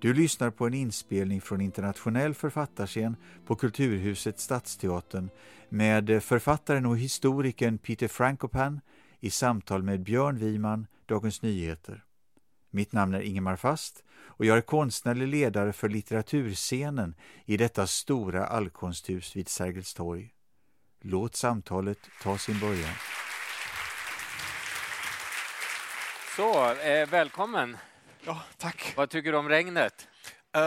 Du lyssnar på en inspelning från internationell författarscen på Kulturhuset Stadsteatern med författaren och historikern Peter Frankopan i samtal med Björn Wiman, Dagens Nyheter. Mitt namn är Ingemar Fast och jag är konstnärlig ledare för litteraturscenen i detta stora allkonsthus vid Sergels torg. Låt samtalet ta sin början. Så, eh, välkommen. Ja, tack. Vad tycker du om regnet? Uh,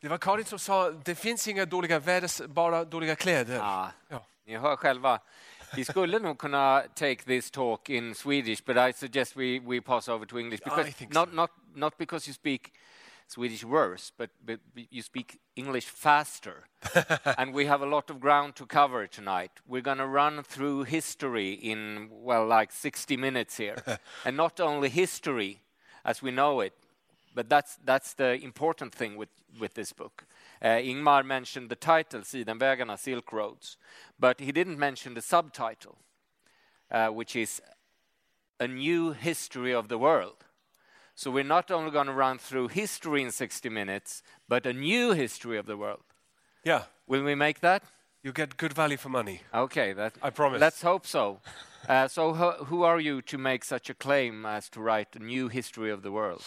det var Karin som sa det finns inga dåliga väder, bara dåliga kläder. Ja, ja. Ni hör själva. Vi skulle nog kunna take this talk in Swedish, but I suggest we, we pass over to English. Because not, so. not, not because you speak Swedish worse, but, but you speak English faster. and we have a lot of ground to cover tonight. We're going to run through history in, well, like 60 minutes here. and not only history as we know it, but that's, that's the important thing with, with this book. Uh, Ingmar mentioned the title, Sidenvägarna, Silk Roads, but he didn't mention the subtitle, uh, which is A New History of the World. So we're not only going to run through history in 60 minutes, but a new history of the world. Yeah. Will we make that? You get good value for money. Okay, that I promise. Let's hope so. uh, so, who are you to make such a claim as to write a new history of the world?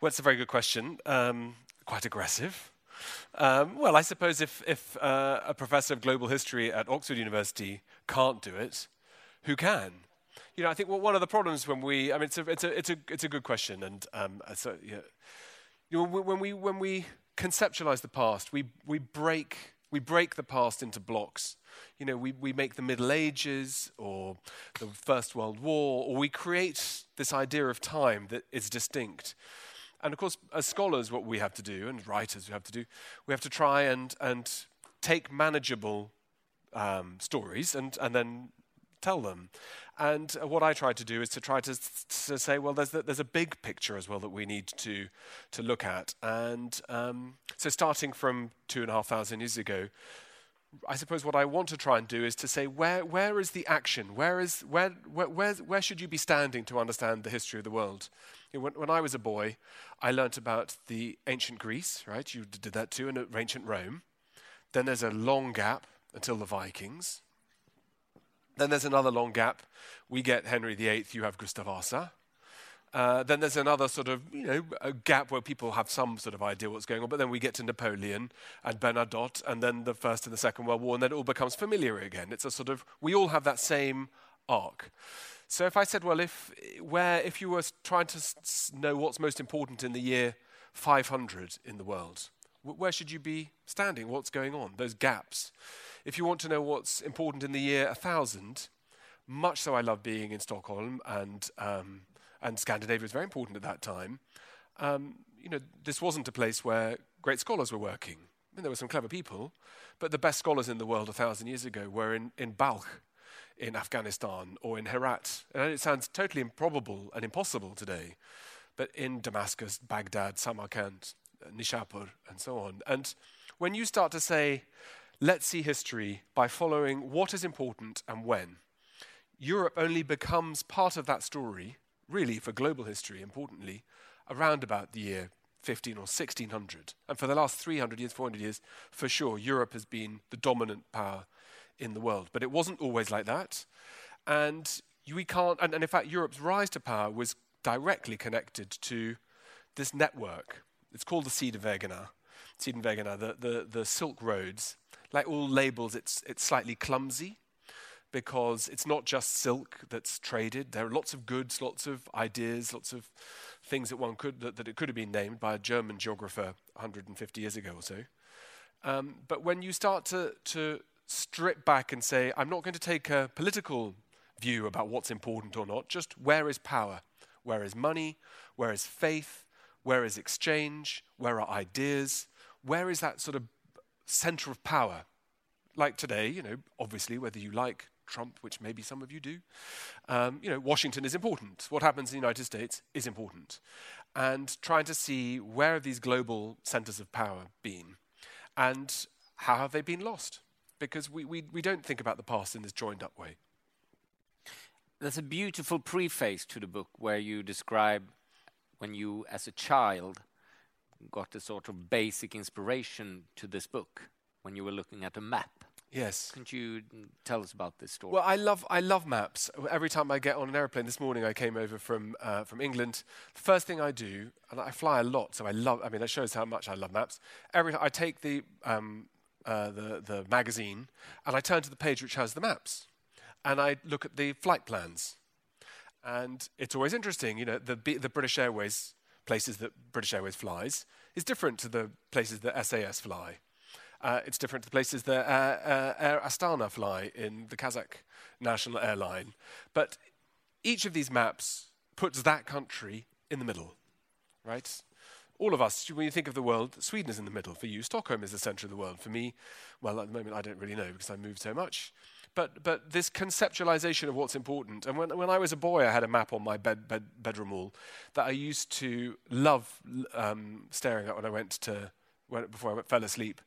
Well, it's a very good question. Um, quite aggressive. Um, well, I suppose if, if uh, a professor of global history at Oxford University can't do it, who can? you know, I think well, one of the problems when we, I mean, it's a, it's a, it's a, it's a good question, and um, so yeah, you know, when we when we conceptualize the past, we we break we break the past into blocks. You know, we, we make the Middle Ages or the First World War, or we create this idea of time that is distinct. And of course, as scholars, what we have to do, and writers, we have to do, we have to try and, and take manageable um, stories and, and then tell them. And uh, what I try to do is to try to, to say, well, there's, the, there's a big picture as well that we need to, to look at. And um, so, starting from two and a half thousand years ago, I suppose what I want to try and do is to say, where, where is the action? Where, is, where, where, where, where should you be standing to understand the history of the world? You know, when, when I was a boy, I learnt about the ancient Greece, right? You did that too, and ancient Rome. Then there's a long gap until the Vikings. Then there's another long gap. We get Henry VIII, you have Gustav Vasa. Uh, then there's another sort of you know a gap where people have some sort of idea what's going on, but then we get to Napoleon and Bernadotte, and then the First and the Second World War, and then it all becomes familiar again. It's a sort of we all have that same arc. So if I said, well, if where if you were trying to know what's most important in the year 500 in the world, where should you be standing? What's going on? Those gaps. If you want to know what's important in the year 1000, much so I love being in Stockholm and, um, and Scandinavia was very important at that time. Um, you know, this wasn't a place where great scholars were working. I mean, there were some clever people, but the best scholars in the world a thousand years ago were in, in Balkh, in Afghanistan, or in Herat. And it sounds totally improbable and impossible today, but in Damascus, Baghdad, Samarkand, Nishapur, and so on. And when you start to say, Let's see history by following what is important and when. Europe only becomes part of that story, really for global history, importantly, around about the year 15 or 1600. And for the last 300 years, 400 years, for sure, Europe has been the dominant power in the world. But it wasn't always like that. And we can't, and, and in fact, Europe's rise to power was directly connected to this network. It's called the Sidenvägarna, Sidenvägarna, the, the, the Silk Roads like all labels, it's, it's slightly clumsy because it's not just silk that's traded. There are lots of goods, lots of ideas, lots of things that one could that, that it could have been named by a German geographer 150 years ago or so. Um, but when you start to, to strip back and say, I'm not going to take a political view about what's important or not, just where is power? Where is money? Where is faith? Where is exchange? Where are ideas? Where is that sort of center of power. Like today, you know, obviously, whether you like Trump, which maybe some of you do, um, you know, Washington is important. What happens in the United States is important. And trying to see where have these global centers of power been and how have they been lost? Because we, we, we don't think about the past in this joined up way. There's a beautiful preface to the book where you describe when you, as a child, got a sort of basic inspiration to this book when you were looking at a map. Yes. Can you tell us about this story? Well, I love I love maps. Every time I get on an airplane, this morning I came over from uh, from England. The first thing I do, and I fly a lot, so I love. I mean, that shows how much I love maps. Every I take the um, uh, the the magazine and I turn to the page which has the maps, and I look at the flight plans, and it's always interesting. You know, the the British Airways places that British Airways flies is different to the places that SAS fly. Uh, it's different to the places that uh, uh, Air Astana fly in the Kazakh national airline. But each of these maps puts that country in the middle, right? All of us, when you think of the world, Sweden is in the middle. For you, Stockholm is the center of the world. For me, well, at the moment, I don't really know because I move so much. But, but this conceptualization of what's important. And when, when I was a boy, I had a map on my bed, bed, bedroom wall that I used to love um, staring at when I went to, when, before I went, fell asleep.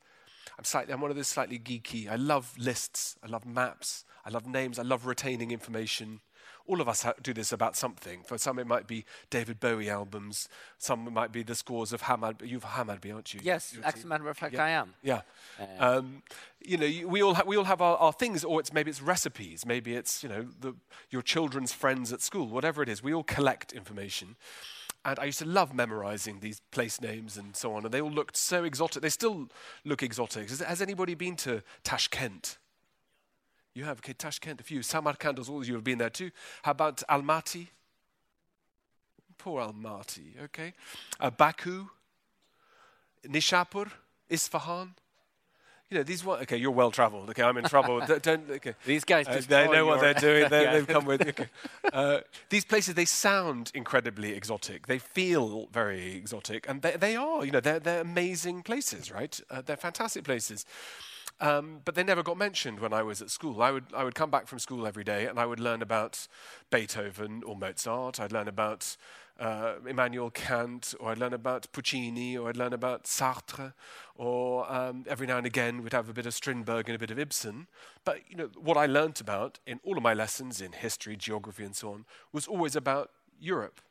I'm, slightly, I'm one of those slightly geeky. I love lists. I love maps. I love names. I love retaining information. All of us do this about something. For some, it might be David Bowie albums. Some might be the scores of Hammarby. You've Hammarby, aren't you? Yes, as a matter of fact, yeah. I am. Yeah. Uh, um, you know, you, we all ha- we all have our, our, things, or it's maybe it's recipes. Maybe it's you know the, your children's friends at school. Whatever it is, we all collect information. And I used to love memorizing these place names and so on. And they all looked so exotic. They still look exotic. Has, has anybody been to Tashkent? You have, okay, Tashkent, a few. Samarkand, all of you have been there too. How about Almaty? Poor Almaty, okay. Uh, Baku, Nishapur, Isfahan you know, these one, okay, you're well traveled. Okay, I'm in trouble. don't, okay. These guys uh, they know what they're doing. They, have come with. Okay. Uh, these places, they sound incredibly exotic. They feel very exotic, and they, they are. You know, they're they're amazing places, right? Uh, they're fantastic places. Um, but they never got mentioned when I was at school. I would, I would come back from school every day and I would learn about Beethoven or Mozart. I'd learn about uh, Immanuel Kant, or I'd learn about Puccini, or I'd learn about Sartre, or um, every now and again we'd have a bit of Strindberg and a bit of Ibsen. But you know what I learnt about in all of my lessons in history, geography, and so on was always about Europe.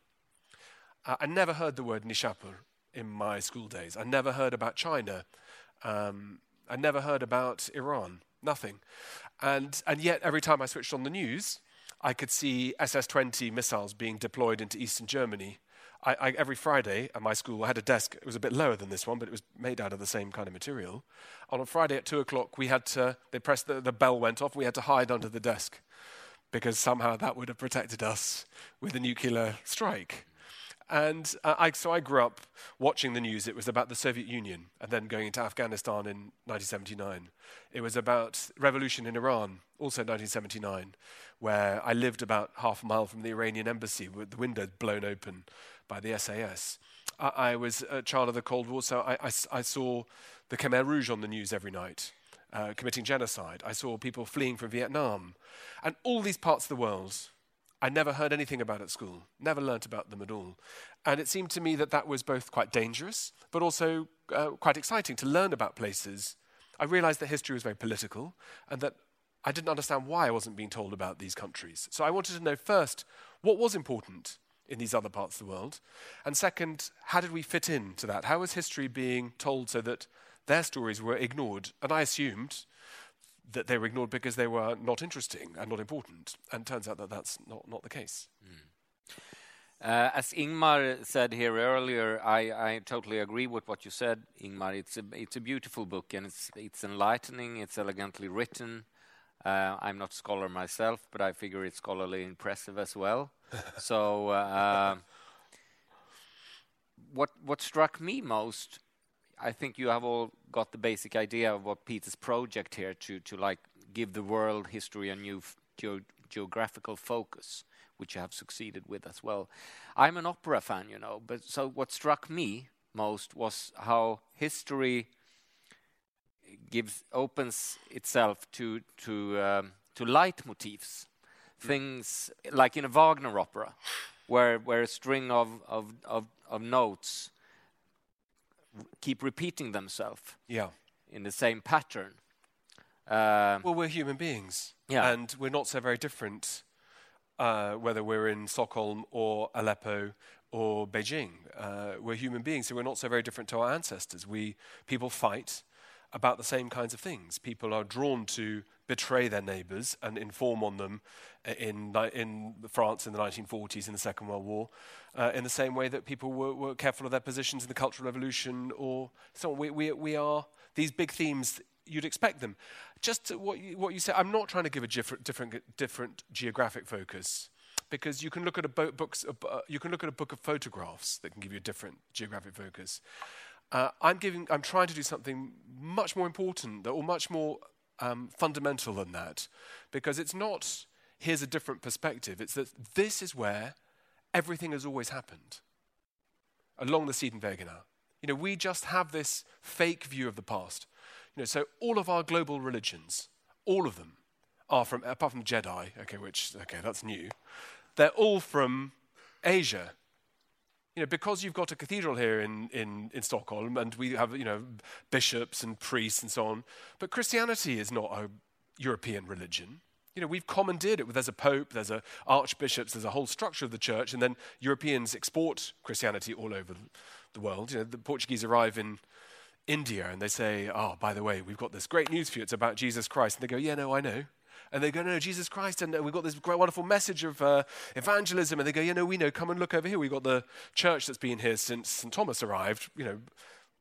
Uh, I never heard the word Nishapur in my school days. I never heard about China. Um, I never heard about Iran. Nothing. And, and yet, every time I switched on the news, I could see SS 20 missiles being deployed into eastern Germany. I, I, every Friday at my school, I had a desk. It was a bit lower than this one, but it was made out of the same kind of material. On a Friday at two o'clock, we had to, they pressed the, the bell went off, we had to hide under the desk because somehow that would have protected us with a nuclear strike. And uh, I, so I grew up watching the news. It was about the Soviet Union and then going into Afghanistan in 1979. It was about revolution in Iran, also 1979, where I lived about half a mile from the Iranian embassy with the windows blown open by the SAS. I, I was a child of the Cold War, so I, I, I saw the Khmer Rouge on the news every night. Uh, committing genocide. I saw people fleeing from Vietnam. And all these parts of the world I never heard anything about at school, never learnt about them at all. And it seemed to me that that was both quite dangerous, but also uh, quite exciting to learn about places. I realized that history was very political and that I didn't understand why I wasn't being told about these countries. So I wanted to know first what was important in these other parts of the world, and second, how did we fit into that? How was history being told so that their stories were ignored? And I assumed that they were ignored because they were not interesting and not important. And turns out that that's not, not the case. Mm. Uh, as Ingmar said here earlier, I, I, totally agree with what you said, Ingmar. It's a, it's a beautiful book and it's, it's enlightening, it's elegantly written. Uh, I'm not a scholar myself, but I figure it's scholarly impressive as well. so, uh, what, what struck me most I think you have all got the basic idea of what Peter's project here to to like give the world history a new ge geographical focus, which you have succeeded with as well. I'm an opera fan, you know, but so what struck me most was how history gives opens itself to to um, to leitmotifs, mm. things like in a Wagner opera, where where a string of of of, of notes keep repeating themselves yeah. in the same pattern. Uh, well, we're human beings, yeah. and we're not so very different. Uh, whether we're in Stockholm or Aleppo, or Beijing. Uh, we're human beings, so we're not so very different to our ancestors. We people fight about the same kinds of things. People are drawn to betray their neighbours and inform on them in, in France in the 1940s, in the Second World War, uh, in the same way that people were, were, careful of their positions in the Cultural Revolution or so on. We, we, we are these big themes, you'd expect them. Just what you, what you said, I'm not trying to give a different, different, different geographic focus because you can look at a bo- books, uh, you can look at a book of photographs that can give you a different geographic focus. Uh, I'm giving, I'm trying to do something much more important or much more um, fundamental than that, because it's not here's a different perspective. It's that this is where everything has always happened along the Sidenvägarna. You know, we just have this fake view of the past. You know, so all of our global religions, all of them, are from apart from Jedi. Okay, which okay, that's new. They're all from Asia. You know, because you've got a cathedral here in, in, in Stockholm and we have, you know, bishops and priests and so on, but Christianity is not a European religion. You know, we've commandeered it. There's a pope, there's a archbishops, there's a whole structure of the church, and then Europeans export Christianity all over the world. You know, the Portuguese arrive in India and they say, "Oh, by the way, we've got this great news for you. It's about Jesus Christ." And they go, "Yeah, no, I know." And they go, no, Jesus Christ. And we've got this great, wonderful message of uh, evangelism. And they go, you know, we know, come and look over here. We've got the church that's been here since St. Thomas arrived, you know,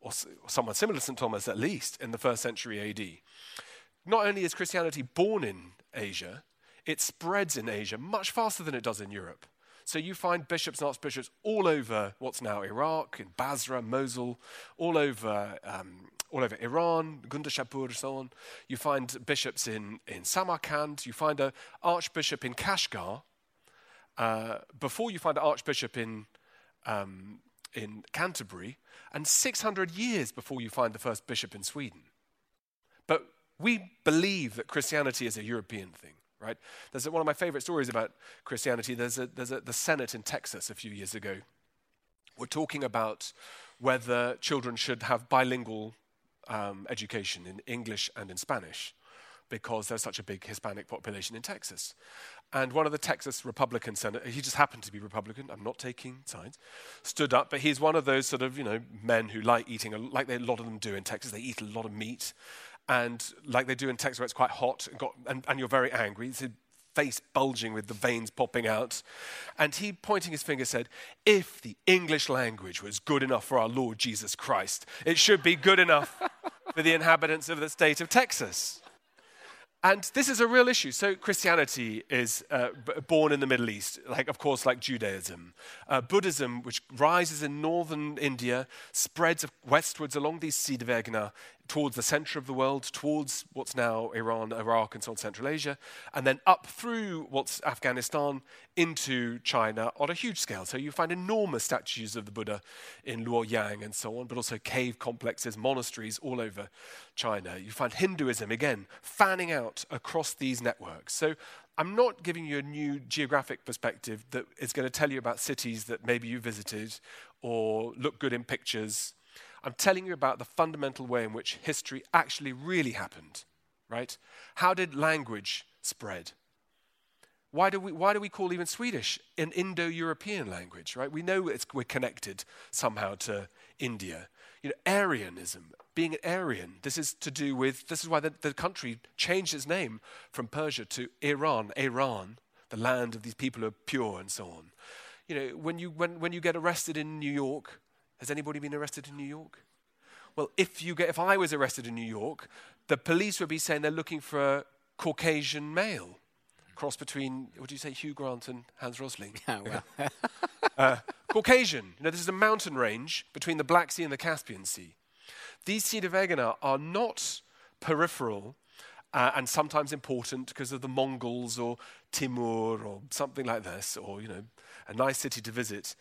or, or someone similar to St. Thomas at least in the first century AD. Not only is Christianity born in Asia, it spreads in Asia much faster than it does in Europe. So you find bishops and archbishops all over what's now Iraq, in Basra, Mosul, all over um, all over Iran, Gundashapur, so on. You find bishops in, in Samarkand. You find an archbishop in Kashgar. Uh, before you find an archbishop in, um, in Canterbury, and 600 years before you find the first bishop in Sweden. But we believe that Christianity is a European thing, right? There's a, one of my favorite stories about Christianity. There's, a, there's a, the Senate in Texas a few years ago. We're talking about whether children should have bilingual um, education in English and in Spanish because there's such a big Hispanic population in Texas. And one of the Texas Republican senators, he just happened to be Republican, I'm not taking sides, stood up, but he's one of those sort of, you know, men who like eating, like they, a lot of them do in Texas, they eat a lot of meat. And like they do in Texas where it's quite hot and, got, and, and you're very angry, a face bulging with the veins popping out. And he, pointing his finger, said, If the English language was good enough for our Lord Jesus Christ, it should be good enough for the inhabitants of the state of Texas. And this is a real issue. So, Christianity is uh, b- born in the Middle East, like, of course, like Judaism. Uh, Buddhism, which rises in northern India, spreads westwards along these Sidenvägarna towards the center of the world, towards what's now Iran, Iraq, and so on, Central Asia, and then up through what's Afghanistan into China on a huge scale. So you find enormous statues of the Buddha in Luoyang and so on, but also cave complexes, monasteries all over China. You find Hinduism, again, fanning out across these networks. So I'm not giving you a new geographic perspective that is going to tell you about cities that maybe you visited or look good in pictures I'm telling you about the fundamental way in which history actually really happened, right? How did language spread? Why do we, why do we call even Swedish an Indo European language, right? We know we're connected somehow to India. You know, Aryanism, being an Aryan, this is to do with, this is why the, the country changed its name from Persia to Iran, Iran, the land of these people who are pure and so on. You know, when you, when, when you get arrested in New York, has anybody been arrested in New York? Well, if, you get, if I was arrested in New York, the police would be saying they're looking for a Caucasian male. Cross between, what do you say, Hugh Grant and Hans Rosling? Yeah, well. uh, Caucasian. You know, this is a mountain range between the Black Sea and the Caspian Sea. These Sidenvägarna are not peripheral uh, and sometimes important because of the Mongols or Timur or something like this, or, you know, a nice city to visit.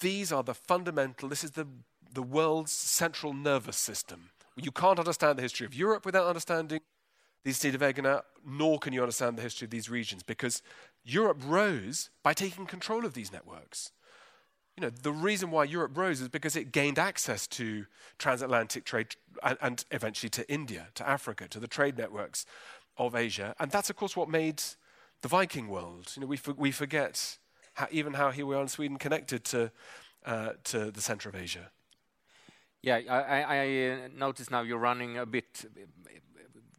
These are the fundamental, this is the, the world's central nervous system. You can't understand the history of Europe without understanding these Sidenvägarna, nor can you understand the history of these regions, because Europe rose by taking control of these networks. You know, the reason why Europe rose is because it gained access to transatlantic trade and, and eventually to India, to Africa, to the trade networks of Asia. And that's, of course, what made the Viking world. You know, we, for, we forget how, even how here we are in Sweden connected to uh, to the center of Asia. Yeah, I, I uh, notice now you're running a bit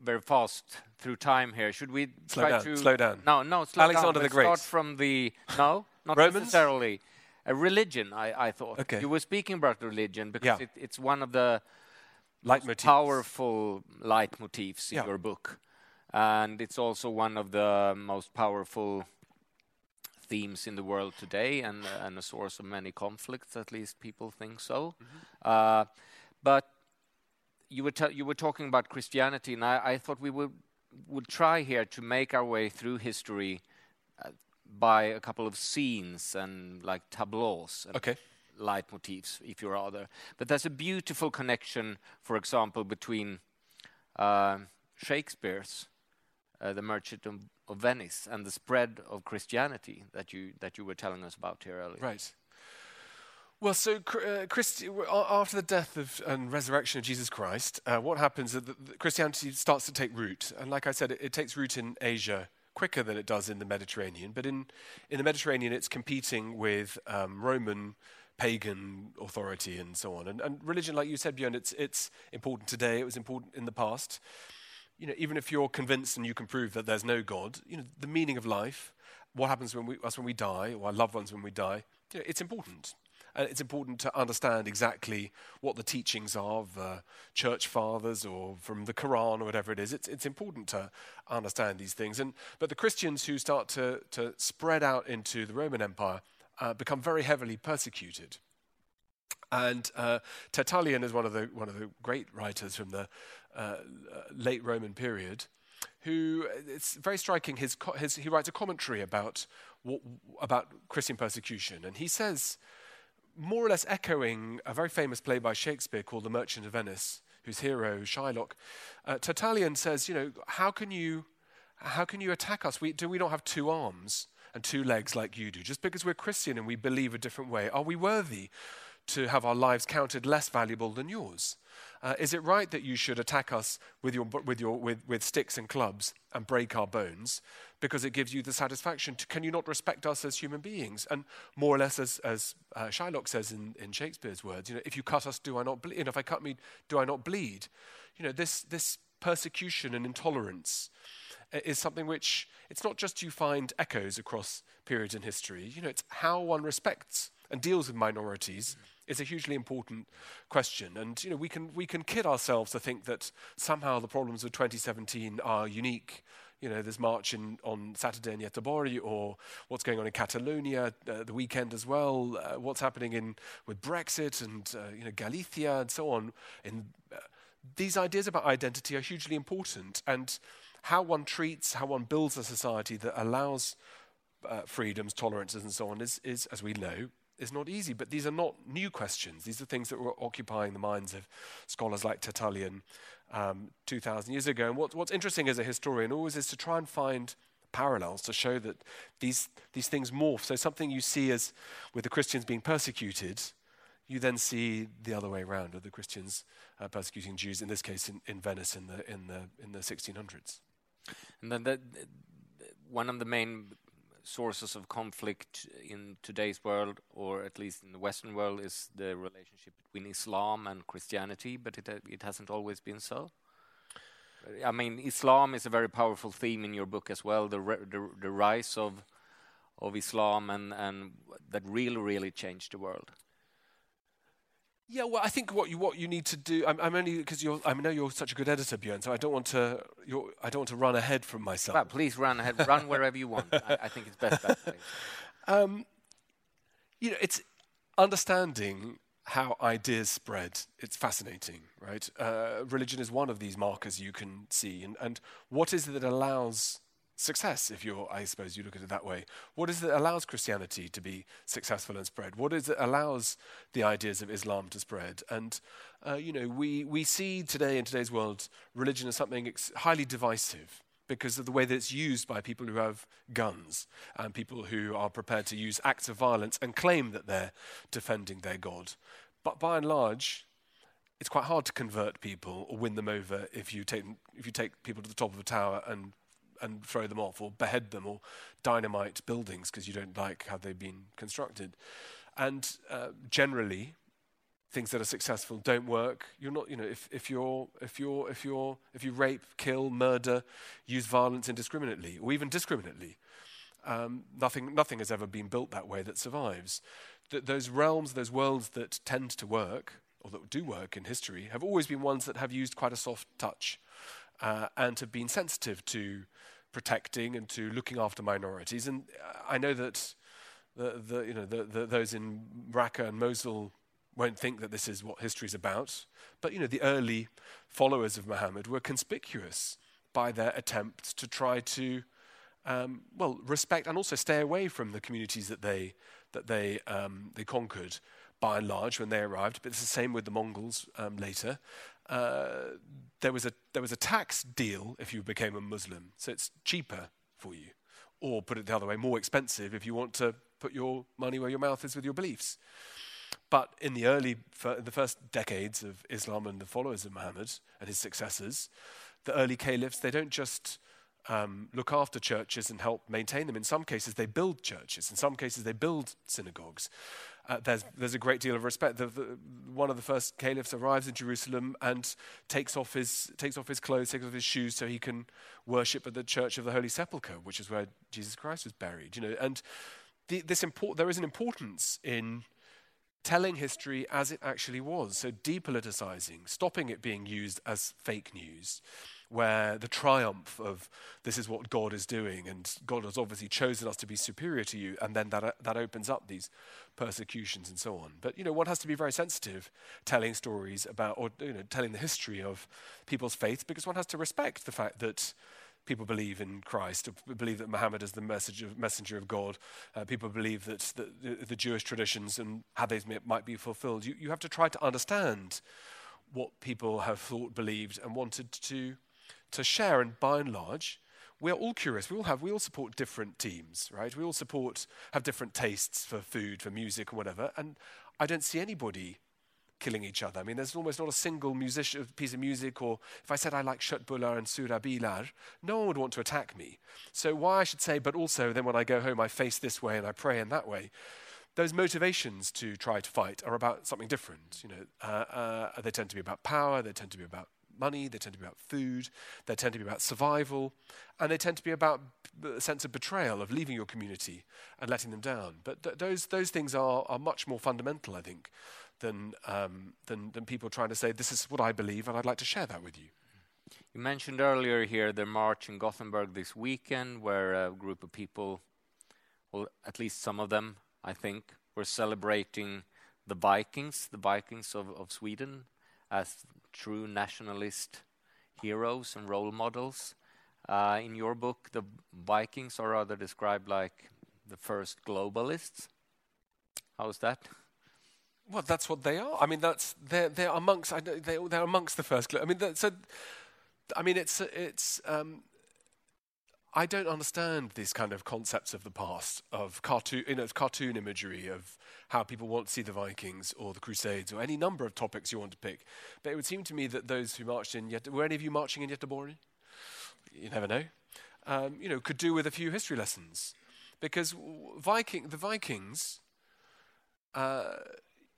very fast through time here. Should we slow try down, to slow down? No, no, slow Alexander down. the Great. Start from the no, not Romans? necessarily. A religion, I, I thought. Okay. You were speaking about religion because Yeah. it, it's one of the Leitmotifs. powerful leitmotifs in Yeah. your book, and it's also one of the most powerful themes in the world today, and and a source of many conflicts. At least people think so. Uh, but you were ta- you were talking about Christianity, and I, I thought we would would try here to make our way through history uh, by a couple of scenes and like tableaus and Okay. leitmotifs, if you rather. But there's a beautiful connection, for example, between uh, Shakespeare's uh, The Merchant of, of Venice and the spread of Christianity that you that you were telling us about here earlier. Right. Well, so uh, Christi- after the death of, and resurrection of Jesus Christ, uh, what happens is that Christianity starts to take root. And like I said, it, it takes root in Asia quicker than it does in the Mediterranean. But in, in the Mediterranean, it's competing with um, Roman pagan authority and so on. And, and religion, like you said, Björn, it's, it's important today. It was important in the past. You know, even if you're convinced and you can prove that there's no God, you know, the meaning of life, what happens when we, us when we die, or our loved ones when we die, you know, it's important. And it's important to understand exactly what the teachings are of uh, church fathers or from the Quran or whatever it is. It's, it's important to understand these things. And, but the Christians who start to, to spread out into the Roman Empire uh, become very heavily persecuted. And uh, Tertullian is one of the one of the great writers from the uh, late Roman period, who it's very striking. His, his he writes a commentary about what, about Christian persecution, and he says, more or less echoing a very famous play by Shakespeare called *The Merchant of Venice*, whose hero Shylock. Uh, Tertullian says, you know, how can you how can you attack us? We, do we not have two arms and two legs like you do? Just because we're Christian and we believe a different way, are we worthy to have our lives counted less valuable than yours? Uh, is it right that you should attack us with, your, with, your, with, with sticks and clubs and break our bones because it gives you the satisfaction? To, can you not respect us as human beings? And more or less, as, as uh, Shylock says in, in Shakespeare's words, you know, if you cut us, do I not bleed? if I cut me, do I not bleed? You know, this, this persecution and intolerance uh, is something which it's not just you find echoes across periods in history. You know, it's how one respects and deals with minorities is a hugely important question. And you know, we can we can kid ourselves to think that somehow the problems of 2017 are unique. You know, there's march in, on Saturday in Göteborg, or what's going on in Catalonia uh, the weekend as well. Uh, what's happening in with Brexit and uh, you know Galicia and so on. In uh, these ideas about identity are hugely important, and how one treats, how one builds a society that allows uh, freedoms, tolerances, and so on is, is, as we know, is not easy. But these are not new questions. These are things that were occupying the minds of scholars like Tertullian um, 2,000 years ago. And what, what's interesting as a historian always is to try and find parallels to show that these, these things morph. So something you see as with the Christians being persecuted, you then see the other way around with the Christians uh, persecuting Jews, in this case in, in Venice in the, in, the, in the 1600s. And then the, one of the main sources of conflict in today's world, or at least in the Western world, is the relationship between Islam and Christianity, but it, it hasn't always been so. I mean, Islam is a very powerful theme in your book as well. The the, the rise of of Islam and and that really really changed the world. Yeah, well, I think what you what you need to do. I'm, I'm only because you're. I know you're such a good editor, Björn. So I don't want to. You're, I don't want to run ahead from myself. Well, please run ahead. run wherever you want. I, I think it's best that way. Um, you know, it's understanding how ideas spread. It's fascinating, right? Uh, religion is one of these markers you can see, and and what is it that allows success if you're i suppose you look at it that way. What is it that allows christianity to be successful and spread? What is it allows the ideas of islam to spread? And uh, you know we we see today in today's world religion as something ex- highly divisive because of the way that it's used by people who have guns and people who are prepared to use acts of violence and claim that they're defending their god. But by and large it's quite hard to convert people or win them over if you take if you take people to the top of a tower and and throw them off or behead them or dynamite buildings because you don't like how they've been constructed. And uh, generally, things that are successful don't work. You're not, you know, if, if you're if you're if you're if you rape, kill, murder, use violence indiscriminately, or even discriminately, um, nothing nothing has ever been built that way that survives. Th- those realms, those worlds that tend to work or that do work in history, have always been ones that have used quite a soft touch uh, and have been sensitive to protecting and to looking after minorities. And I know that the, the, you know, the, those in Raqqa and Mosul won't think that this is what history is about. But you know, the early followers of Muhammad were conspicuous by their attempts to try to, um, well, respect and also stay away from the communities that they that they um, they conquered by and large when they arrived. But it's the same with the Mongols um, later. Uh, there was a there was a tax deal if you became a Muslim, so it's cheaper for you, or put it the other way, more expensive if you want to put your money where your mouth is with your beliefs. But in the early, the first decades of Islam and the followers of Muhammad and his successors, the early caliphs, they don't just um, look after churches and help maintain them. In some cases, they build churches. In some cases, they build synagogues. Uh, there's, there's a great deal of respect. The, the, one of the first caliphs arrives in Jerusalem and takes off, his, takes off his clothes, takes off his shoes so he can worship at the Church of the Holy Sepulchre, which is where Jesus Christ was buried. You know, and the, this import, there is an importance in telling history as it actually was. So depoliticizing, stopping it being used as fake news, where the triumph of this is what God is doing, and God has obviously chosen us to be superior to you, and then that, uh, that opens up these persecutions and so on. But you know, one has to be very sensitive telling stories about, or you know, telling the history of people's faith, because one has to respect the fact that people believe in Christ, believe that Muhammad is the of, messenger of God. Uh, people believe that the, the, Jewish traditions and how they might be fulfilled. You, you have to try to understand what people have thought, believed, and wanted to, to share. And by and large, we're all curious. We all have, we all support different teams, right? We all support, have different tastes for food, for music, or whatever. And I don't see anybody killing each other. I mean, there's almost not a single music, piece of music, or if I said I like Shutbullah and Surabilar, no one would want to attack me. So why I should say, but also then when I go home, I face this way and I pray in that way. Those motivations to try to fight are about something different. You know, uh, uh, they tend to be about power. They tend to be about money. They tend to be about food. They tend to be about survival, and they tend to be about a sense of betrayal of leaving your community and letting them down. But th- those those things are are much more fundamental, I think, than, um, than, than people trying to say, this is what I believe and I'd like to share that with you. You mentioned earlier here the march in Gothenburg this weekend, where a group of people, well, at least some of them, I think, were celebrating the Vikings, the Vikings of, of Sweden, as true nationalist heroes and role models. Uh, in your book, the Vikings are rather described like the first globalists. How's that? Well, that's what they are. I mean, that's they're they're amongst I know, they they're amongst the first. I mean, so I mean, it's it's. Um, I don't understand these kind of concepts of the past, of cartoon, you know, cartoon imagery, of how people want to see the Vikings or the Crusades or any number of topics you want to pick. But it would seem to me that those who marched in, Yet- were any of you marching in Göteborg? You never know. Um, you know, could do with a few history lessons, because Viking, the Vikings. Uh,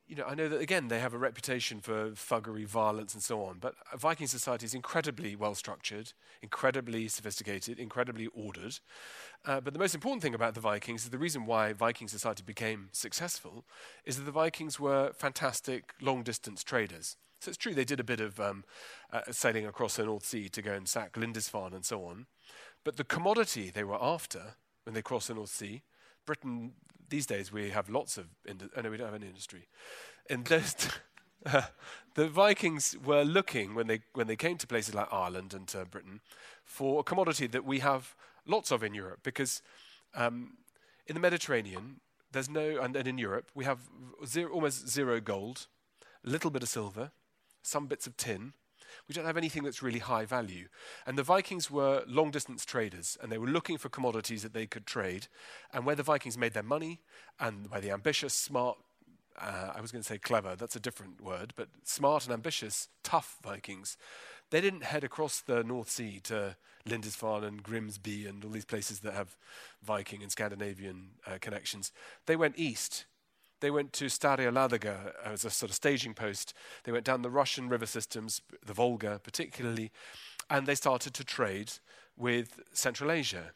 you know, I know that again they have a reputation for thuggery, violence, and so on. But Viking society is incredibly well structured, incredibly sophisticated, incredibly ordered. Uh, but the most important thing about the Vikings is the reason why Viking society became successful is that the Vikings were fantastic long distance traders. So it's true they did a bit of um, uh, sailing across the North Sea to go and sack Lindisfarne and so on. But the commodity they were after when they crossed the North Sea, Britain these days we have lots of. Ind- oh, no, we don't have any industry. In those, uh, the Vikings were looking when they when they came to places like Ireland and uh, Britain for a commodity that we have lots of in Europe because um, in the Mediterranean there's no and, and in Europe we have zero, almost zero gold, a little bit of silver, some bits of tin, we don't have anything that's really high value. And the Vikings were long distance traders, and they were looking for commodities that they could trade. And where the Vikings made their money, and where the ambitious, smart, uh, I was going to say clever, that's a different word, but smart and ambitious, tough Vikings, they didn't head across the North Sea to Lindisfarne and Grimsby and all these places that have Viking and Scandinavian uh, connections. They went east they went to Staraya Ladoga as a sort of staging post. They went down the Russian river systems, the Volga particularly, and they started to trade with Central Asia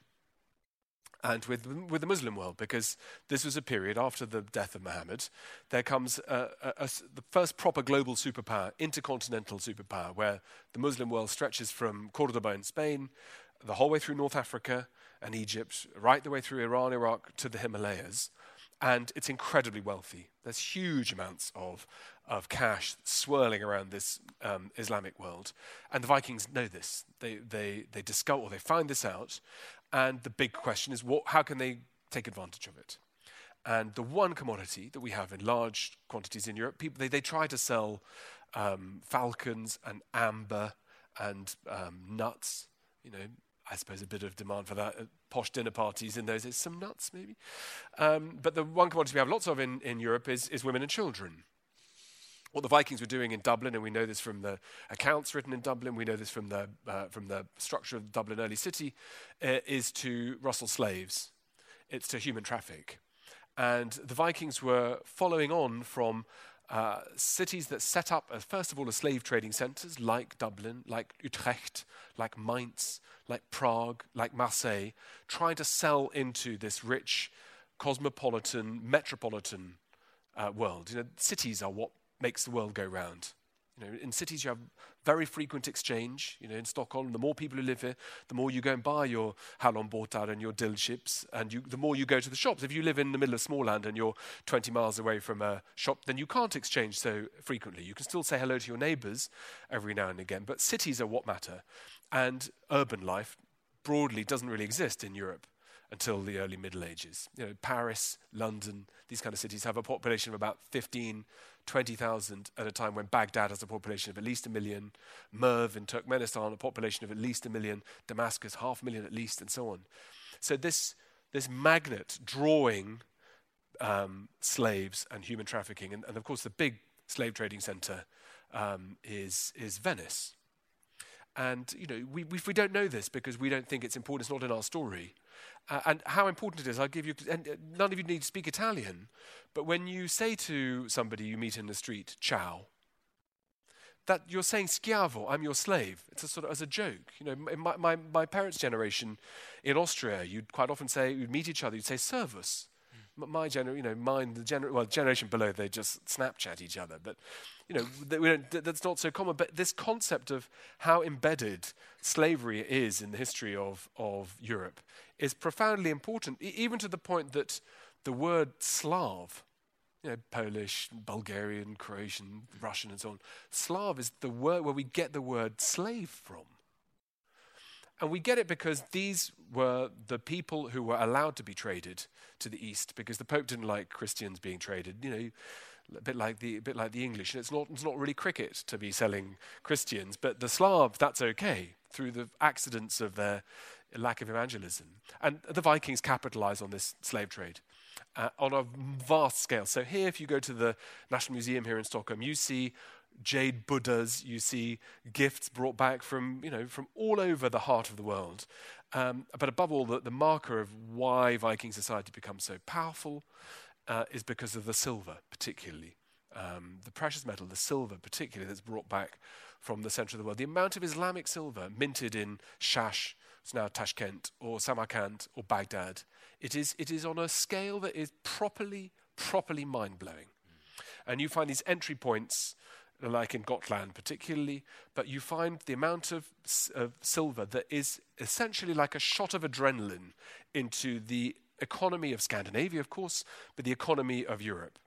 and with, with the Muslim world, because this was a period after the death of Muhammad. There comes a, a, a, the first proper global superpower, intercontinental superpower, where the Muslim world stretches from Cordoba in Spain, the whole way through North Africa and Egypt, right the way through Iran, Iraq to the Himalayas. And it's incredibly wealthy. There's huge amounts of, of cash swirling around this um, Islamic world. And the Vikings know this. They, they, they discover, or they find this out, and the big question is, what, how can they take advantage of it? And the one commodity that we have in large quantities in Europe, people, they, they try to sell um, falcons and amber and um, nuts. You know, I suppose a bit of demand for that at posh dinner parties in those days. Some nuts, maybe. Um, but the one commodity we have lots of in, in Europe is, is women and children what the Vikings were doing in Dublin, and we know this from the accounts written in Dublin, we know this from the, uh, from the structure of Dublin early city, uh, is to rustle slaves. It's to human traffic. And the Vikings were following on from uh, cities that set up, as, first of all, slave trading centers like Dublin, like Utrecht, like Mainz, like Prague, like Marseille, trying to sell into this rich, cosmopolitan, metropolitan uh, world. You know, cities are what makes the world go round. Know, in cities, you have very frequent exchange. You know, in Stockholm, the more people who live here, the more you go and buy your hallonbåtar and your dill and you, the more you go to the shops. If you live in the middle of Småland and you're 20 miles away from a shop, then you can't exchange so frequently. You can still say hello to your neighbours every now and again, but cities are what matter. And urban life broadly doesn't really exist in Europe until the early Middle Ages. You know, Paris, London, these kind of cities have a population of about 15 20,000 at a time when Baghdad has a population of at least a million, Merv in Turkmenistan, a population of at least a million, Damascus, half a million at least, and so on. So, this, this magnet drawing um, slaves and human trafficking, and, and, of course, the big slave trading center um, is, is Venice. And, you know, we, we, we don't know this because we don't think it's important, it's not in our story. Uh, and how important it is, I'll give you, and uh, none of you need to speak Italian, but when you say to somebody you meet in the street, ciao, that you're saying schiavo, I'm your slave. It's a sort of as a joke. You know, in my, my, my parents' generation in Austria, you'd quite often say, you'd meet each other, you'd say servus. Mm. My generation, you know, mine, the gener- well, generation below, they just Snapchat each other. But, you know, we don't, that's not so common. But this concept of how embedded slavery is in the history of, of Europe is profoundly important, even to the point that the word Slav, you know, Polish, Bulgarian, Croatian, Russian, and so on, Slav is the word where we get the word slave from. And we get it because these were the people who were allowed to be traded to the East because the Pope didn't like Christians being traded. You know, a bit like the, a bit like the English. And it's not, it's not really cricket to be selling Christians, but the Slav, that's okay through the accidents of their lack of evangelism. And the Vikings capitalize on this slave trade uh, on a vast scale. So, here, if you go to the National Museum here in Stockholm, you see jade Buddhas, you see gifts brought back from, you know, from all over the heart of the world. Um, but above all, the, the, marker of why Viking society becomes so powerful uh, is because of the silver, particularly. Um, the precious metal, the silver, particularly, that's brought back from the center of the world. The amount of Islamic silver minted in Shash it's now Tashkent or Samarkand or Baghdad. It is, it is on a scale that is properly, properly mind blowing. And you find these entry points, like in Gotland particularly, but you find the amount of, of silver that is essentially like a shot of adrenaline into the economy of Scandinavia, of course, but the economy of Europe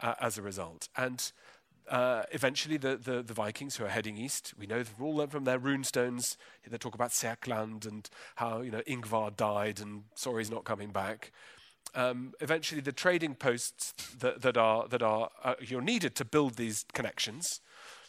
uh, as a result. And uh, eventually the, the, the, Vikings who are heading east, we know all from their runestones, they talk about Serkland and how you know Ingvar died and sorry he's not coming back. Um, eventually, the trading posts that, that are that are uh, you're needed to build these connections.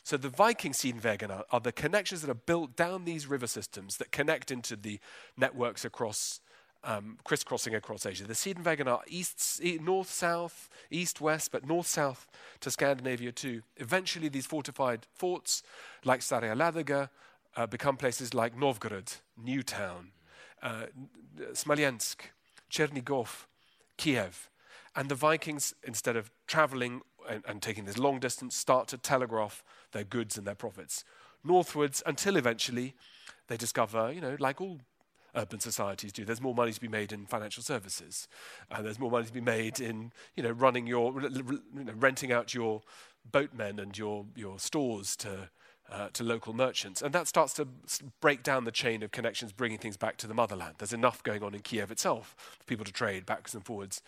So the Viking Sidenvägarna are the connections that are built down these river systems that connect into the networks across um, crisscrossing across Asia. The Sidenvägarna are east, north, south, east, west, but north, south to Scandinavia too. Eventually, these fortified forts, like Staraya uh, become places like Novgorod, Newtown, uh, Smolensk, Chernigov, Kiev. And the Vikings, instead of traveling and, and taking this long distance, start to telegraph their goods and their profits northwards until eventually they discover, you know, like all urban societies do. There's more money to be made in financial services. uh, there's more money to be made in, you know, running your, you know, renting out your boatmen and your, your stores to, uh, to local merchants. And that starts to break down the chain of connections, bringing things back to the motherland. There's enough going on in Kiev itself for people to trade backwards and forwards.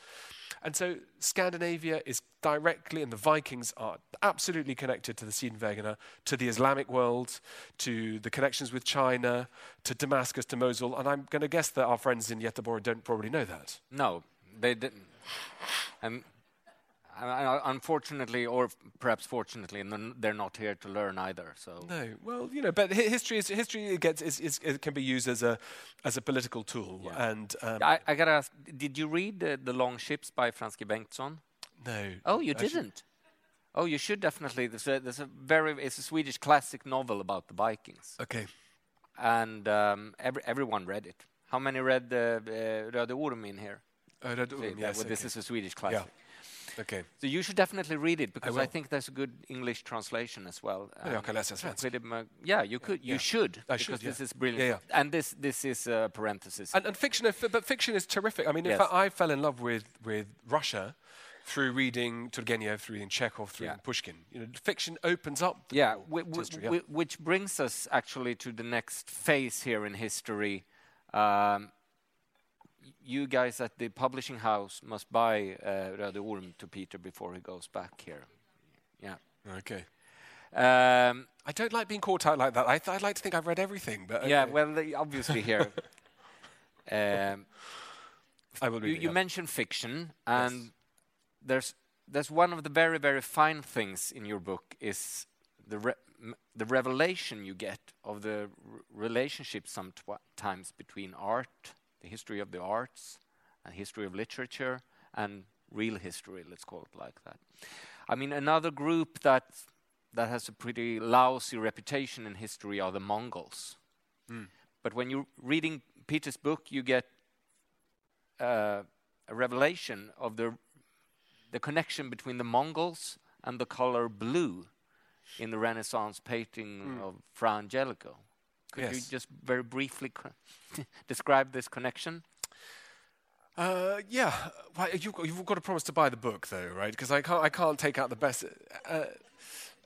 And so Scandinavia is directly, and the Vikings are absolutely connected to the Sidenvägarna, to the Islamic world, to the connections with China, to Damascus, to Mosul. And I'm going to guess that our friends in Göteborg don't probably know that. No, they didn't. And unfortunately, or perhaps fortunately, and they're not here to learn either. So no, well, you know, but history is history gets is, is, it can be used as a as a political tool. Yeah. And um, I, I, gotta ask, did you read the, the Long Ships by Frans G. Bengtsson? No. Oh, you didn't. Oh, you should definitely. There's a, there's a very it's a Swedish classic novel about the Vikings. Okay. And um, every, everyone read it. How many read the uh, Röde Orm in here? Uh, Röde Orm, yes. Well, okay. This is a Swedish classic. Yeah. Okay. So you should definitely read it because I, I think there's a good English translation as well. Um, okay, läsa svenska. Yeah, you could. Yeah. You should. I because should, this is brilliant. Yeah, yeah. And this this is a parenthesis. And, and fiction, but fiction is terrific. I mean, yes. I, I fell in love with with Russia through reading Turgenev, through reading Chekhov, through yeah. Pushkin. You know, fiction opens up. yeah, history, yeah. which brings us actually to the next phase here in history. Um, you guys at the publishing house must buy uh, Röde Orm to Peter before he goes back here. Yeah. Okay. Um, I don't like being caught out like that. I would like to think I've read everything, but okay. yeah. Well, obviously here. um, I will you, you mentioned fiction, and yes. there's there's one of the very very fine things in your book is the re the revelation you get of the relationship sometimes between art the history of the arts, and history of literature, and real history, let's call it like that. I mean, another group that that has a pretty lousy reputation in history are the Mongols. Mm. But when you're reading Peter's book, you get uh, a revelation of the the connection between the Mongols and the color blue in the Renaissance painting mm. of Fra Angelico. Could yes. you just very briefly describe this connection? Uh, yeah, well, you've, got, you've, got, to promise to buy the book, though, right? Because I can't, I can't take out the best. Uh,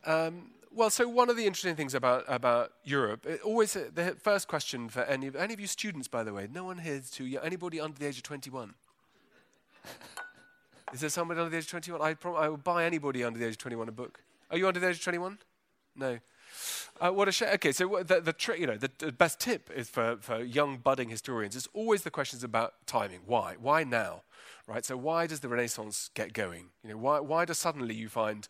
um, well, so one of the interesting things about about Europe, always uh, the first question for any any of you students, by the way, no one here is too young. Anybody under the age of twenty-one? is there somebody under the age of twenty-one? I, prom- I will buy anybody under the age of twenty-one a book. Are you under the age of twenty-one? No. Uh, what a shame. Okay, so the, the, tri- you know, the, the, best tip is for, for young budding historians is always the questions about timing. Why? Why now? Right. So why does the Renaissance get going? You know, why why does suddenly you find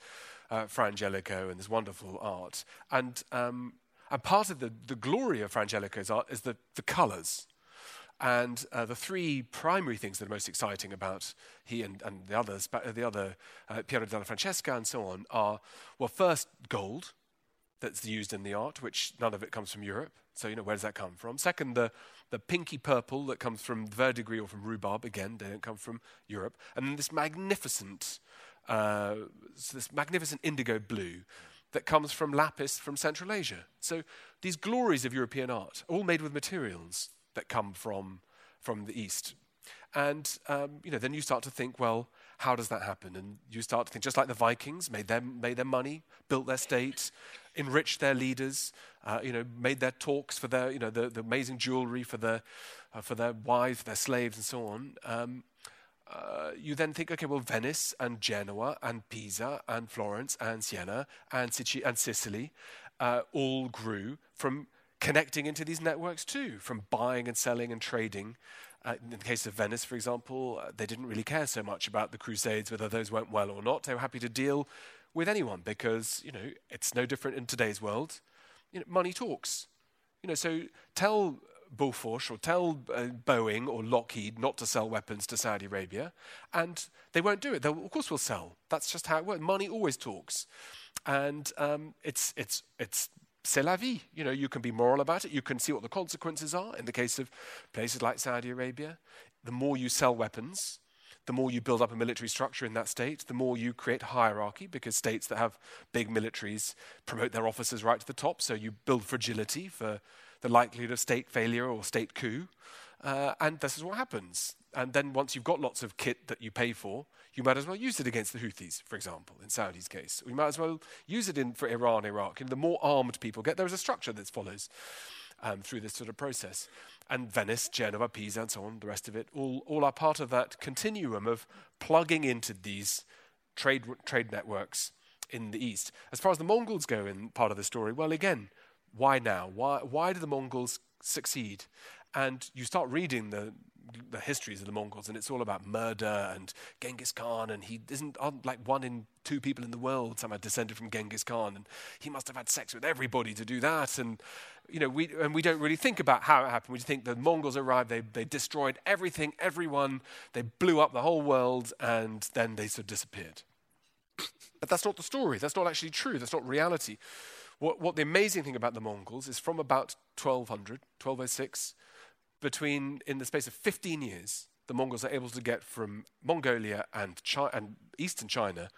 uh, Fra Angelico and this wonderful art? And um, and part of the, the glory of Fra Angelico's art is the the colours. And uh, the three primary things that are most exciting about he and, and the others, the other uh, Piero della Francesca and so on, are well, first gold, that's used in the art, which none of it comes from Europe. So, you know, where does that come from? Second, the, the pinky purple that comes from verdigris or from rhubarb, again, they don't come from Europe. And then this magnificent, uh, this magnificent indigo blue that comes from lapis from Central Asia. So these glories of European art, all made with materials that come from, from the East. And, um, you know, then you start to think, well, how does that happen? And you start to think, just like the Vikings made their, made their money, built their state, enriched their leaders, uh, you know, made their torcs for their, you know, the, the amazing jewelry for their, uh, for their wives, their slaves, and so on. Um, uh, you then think, okay, well, Venice and Genoa and Pisa and Florence and Siena and, and Sicily uh, all grew from connecting into these networks too, from buying and selling and trading. Uh, in the case of Venice, for example, uh, they didn't really care so much about the Crusades, whether those went well or not. They were happy to deal with anyone because, you know, it's no different in today's world. You know, money talks. You know, so tell Bofors or tell uh, Boeing or Lockheed not to sell weapons to Saudi Arabia, and they won't do it. They'll, of course, we'll sell. That's just how it works. Money always talks, and um, it's it's it's c'est la vie. You know, you can be moral about it. You can see what the consequences are. In the case of places like Saudi Arabia, the more you sell weapons, the more you build up a military structure in that state, the more you create hierarchy because states that have big militaries promote their officers right to the top. So you build fragility for the likelihood of state failure or state coup. Uh, and this is what happens. And then once you've got lots of kit that you pay for, you might as well use it against the Houthis, for example, in Saudi's case. We might as well use it in, for Iran, Iraq. And the more armed people get, there is a structure that follows um, through this sort of process and Venice, Genoa, Pisa, and so on, the rest of it, all, all are part of that continuum of plugging into these trade, trade networks in the East. As far as the Mongols go in part of the story, well, again, why now? Why, why do the Mongols succeed? And you start reading the, the histories of the Mongols, and it's all about murder and Genghis Khan, and he isn't like one in two people in the world somehow descended from Genghis Khan, and he must have had sex with everybody to do that, and you know, we and we don't really think about how it happened. We think the Mongols arrived, they they destroyed everything, everyone, they blew up the whole world, and then they sort of disappeared. But that's not the story. That's not actually true. That's not reality. What, what the amazing thing about the Mongols is from about 1200, 1206 between, in the space of 15 years, the Mongols are able to get from Mongolia and, Chi- and eastern China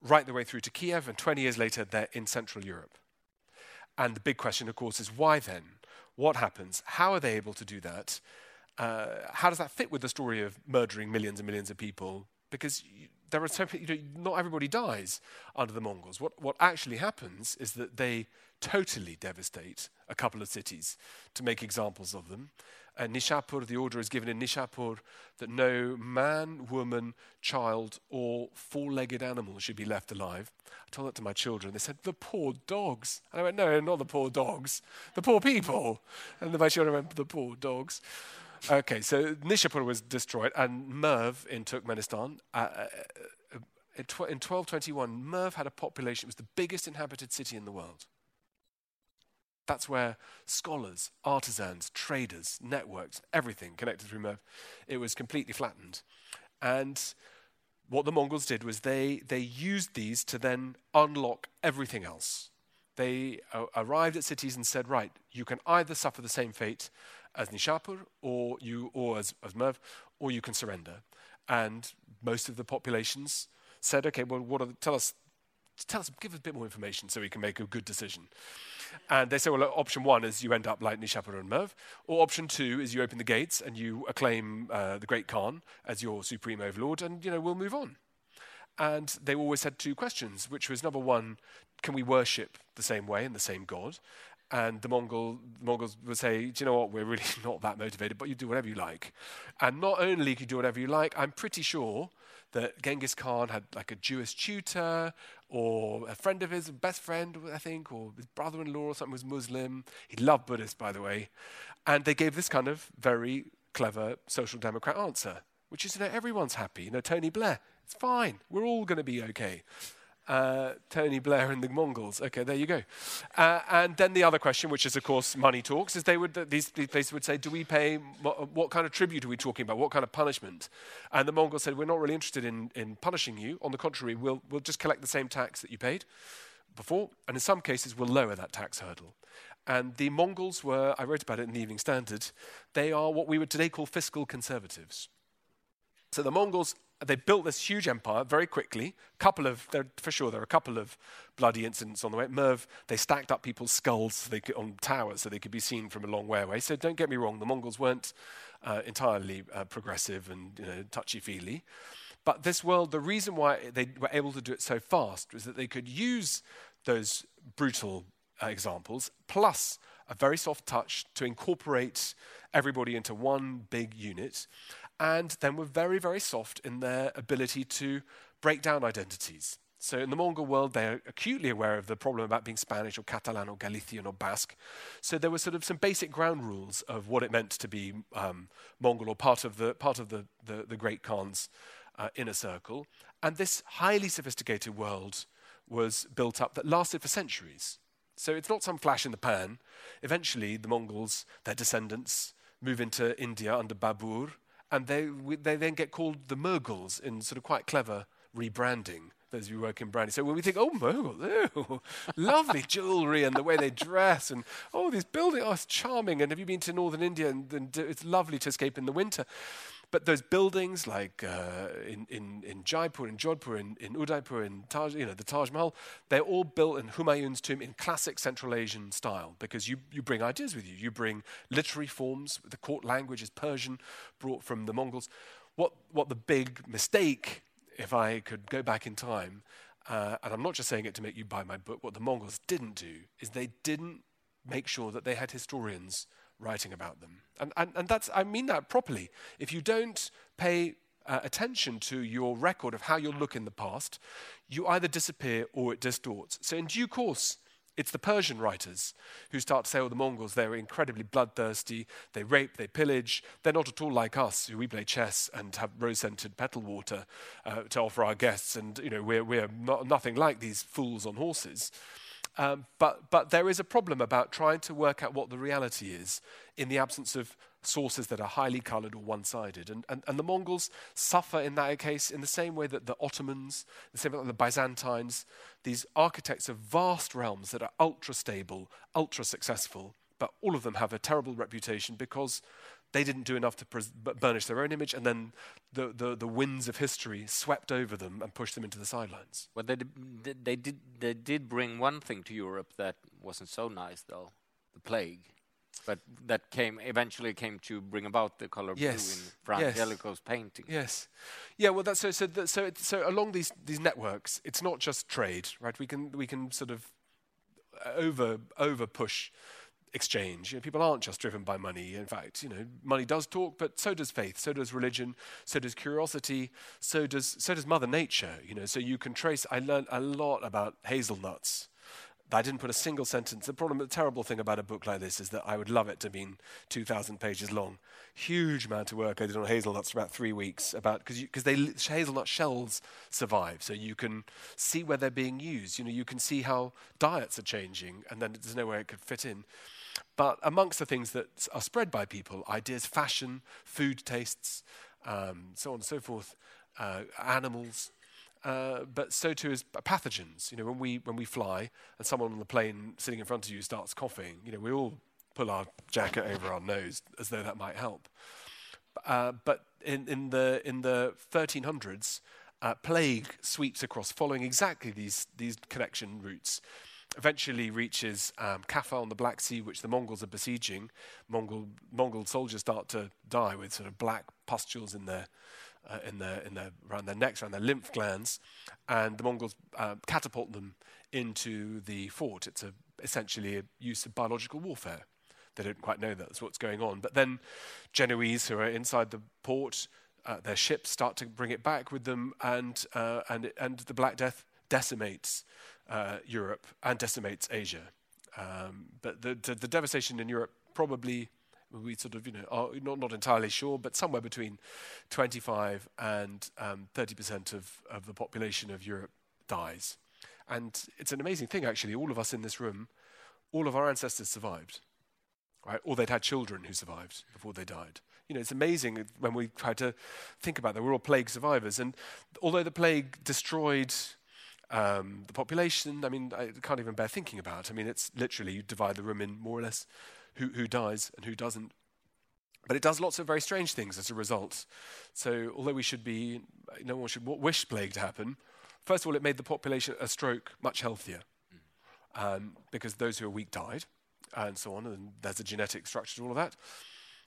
right the way through to Kiev, and 20 years later, they're in Central Europe. And the big question, of course, is why then? What happens? How are they able to do that? Uh, how does that fit with the story of murdering millions and millions of people? Because there are you know, not everybody dies under the Mongols. What, what actually happens is that they totally devastate a couple of cities to make examples of them Nishapur, the order is given in Nishapur that no man, woman, child, or four legged animal should be left alive. I told that to my children. They said, The poor dogs. And I went, No, not the poor dogs, the poor people. And then my children went, The poor dogs. Okay, so Nishapur was destroyed, and Merv in Turkmenistan. Uh, uh, uh in 1221, Merv had a population, it was the biggest inhabited city in the world. That's where scholars, artisans, traders, networks, everything connected through Merv, it was completely flattened. And what the Mongols did was they, they used these to then unlock everything else. They uh, arrived at cities and said, right, you can either suffer the same fate as Nishapur or, you, or as, as Merv, or you can surrender. And most of the populations said, okay, well, what are the, tell us, tell us, give us a bit more information so we can make a good decision. And they say, well, option one is you end up like and Merv, or option two is you open the gates and you acclaim uh, the great Khan as your supreme overlord, and you know we'll move on. And they always had two questions, which was number one, can we worship the same way and the same God? And the, Mongol, the Mongols would say, do you know what, we're really not that motivated, but you do whatever you like. And not only can you do whatever you like, I'm pretty sure that Genghis Khan had like a Jewish tutor or a friend of his, best friend, I think, or his brother in law or something was Muslim. He loved Buddhists, by the way. And they gave this kind of very clever social democrat answer, which is, you know, everyone's happy. You know, Tony Blair, it's fine. We're all going to be okay uh, Tony Blair and the Mongols. Okay, there you go. Uh, and then the other question, which is of course money talks, is they would these, these places would say, do we pay what, what, kind of tribute are we talking about? What kind of punishment? And the Mongols said, we're not really interested in, in punishing you. On the contrary, we'll we'll just collect the same tax that you paid before, and in some cases we'll lower that tax hurdle. And the Mongols were, I wrote about it in the Evening Standard, they are what we would today call fiscal conservatives. So the Mongols they built this huge empire very quickly. Couple of, for sure, there are a couple of bloody incidents on the way. Merv, they stacked up people's skulls so could, on towers so they could be seen from a long way away. So don't get me wrong, the Mongols weren't uh, entirely uh, progressive and you know, touchy-feely. But this world, the reason why they were able to do it so fast was that they could use those brutal uh, examples plus a very soft touch to incorporate everybody into one big unit and then were very, very soft in their ability to break down identities. So in the Mongol world, they're acutely aware of the problem about being Spanish or Catalan or Galician or Basque. So there were sort of some basic ground rules of what it meant to be um, Mongol or part of the, part of the, the, the great Khan's uh, inner circle. And this highly sophisticated world was built up that lasted for centuries. So it's not some flash in the pan. Eventually, the Mongols, their descendants, move into India under Babur, and they, they then get called the Mughals in sort of quite clever rebranding. Those who work in branding. So when we think, oh, Mughal, lovely jewelry and the way they dress, and oh, these buildings, oh, it's charming. And have you been to northern India? And, and it's lovely to escape in the winter. But those buildings, like uh, in, in, in Jaipur, in Jodhpur, in, in Udaipur, in Taj, you know, the Taj Mahal, they're all built in Humayun's tomb in classic Central Asian style because you, you bring ideas with you. You bring literary forms. The court language is Persian, brought from the Mongols. What, what the big mistake, if I could go back in time, uh, and I'm not just saying it to make you buy my book, what the Mongols didn't do is they didn't make sure that they had historians writing about them. And, and, and that's, I mean that properly. If you don't pay uh, attention to your record of how you'll look in the past, you either disappear or it distorts. So, in due course, it's the Persian writers who start to say, oh, the Mongols, they're incredibly bloodthirsty, they rape, they pillage. They're not at all like us, who we play chess and have rose scented petal water uh, to offer our guests, and you know, we're, we're not, nothing like these fools on horses. Um, but, but there is a problem about trying to work out what the reality is in the absence of sources that are highly coloured or one sided. And, and, and, the Mongols suffer in that case in the same way that the Ottomans, the same way that the Byzantines, these architects of vast realms that are ultra stable, ultra successful, but all of them have a terrible reputation because they didn't do enough to burnish their own image, and then the, the, the winds of history swept over them and pushed them into the sidelines. Well, they did, they, did, they did bring one thing to Europe that wasn't so nice, though the plague. But that came eventually came to bring about the color yes. blue in Fra yes. Painting. Yes, yeah. Well, that's so. So, that, so, it, so along these these networks, it's not just trade, right? We can we can sort of over over push exchange. You know, people aren't just driven by money. In fact, you know, money does talk, but so does faith, so does religion, so does curiosity, so does so does Mother Nature. You know, so you can trace. I learned a lot about hazelnuts I didn't put a single sentence. The problem, the terrible thing about a book like this is that I would love it to be 2,000 pages long. Huge amount of work I did on hazelnuts for about three weeks about because they hazelnut shells survive, so you can see where they're being used. You know, you can see how diets are changing, and then there's nowhere it could fit in. But amongst the things that are spread by people, ideas, fashion, food tastes, um, so on and so forth, uh, animals, uh, but so too is pathogens. You know, when we when we fly and someone on the plane sitting in front of you starts coughing, you know, we all pull our jacket over our nose as though that might help. Uh, but in, in the in the 1300s, uh, plague sweeps across, following exactly these these connection routes. Eventually reaches um, Kaffa on the Black Sea, which the Mongols are besieging. Mongol Mongol soldiers start to die with sort of black pustules in their uh, in their, in their, around their necks, around their lymph glands, and the Mongols uh, catapult them into the fort. It's a, essentially a use of biological warfare. They don't quite know that's what's going on. But then Genoese who are inside the port, uh, their ships start to bring it back with them, and, uh, and, and the Black Death decimates uh, Europe and decimates Asia. Um, but the, the, the devastation in Europe probably we sort of, you know, are not, not entirely sure, but somewhere between 25 and um, 30% of, of the population of Europe dies. And it's an amazing thing, actually. All of us in this room, all of our ancestors survived, right? Or they'd had children who survived before they died. You know, it's amazing when we try to think about that. We're all plague survivors. And although the plague destroyed um, the population, I mean, I can't even bear thinking about. I mean, it's literally you divide the room in more or less who, who dies and who doesn't. But it does lots of very strange things as a result. So, although we should be, no one should wish plague to happen, first of all, it made the population a stroke much healthier um, because those who are weak died and so on, and there's a genetic structure to all of that.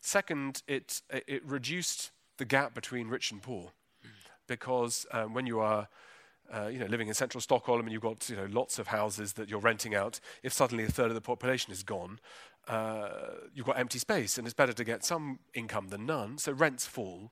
Second, it, it reduced the gap between rich and poor because um, when you are uh, you know, living in central Stockholm and you've got you know, lots of houses that you're renting out, if suddenly a third of the population is gone, uh, you've got empty space, and it's better to get some income than none. So rents fall,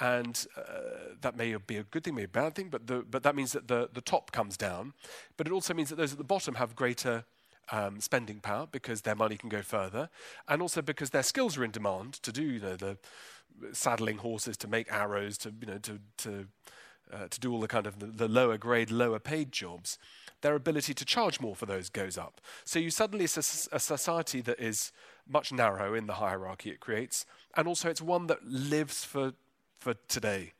and uh, that may be a good thing, may be a bad thing, but, the, but that means that the, the top comes down. But it also means that those at the bottom have greater um, spending power because their money can go further, and also because their skills are in demand to do you know, the saddling horses, to make arrows, to you know to to uh, to do all the kind of the, the lower grade, lower paid jobs their ability to charge more for those goes up. So you suddenly it's a, a society that is much narrow in the hierarchy it creates, and also it's one that lives for for today.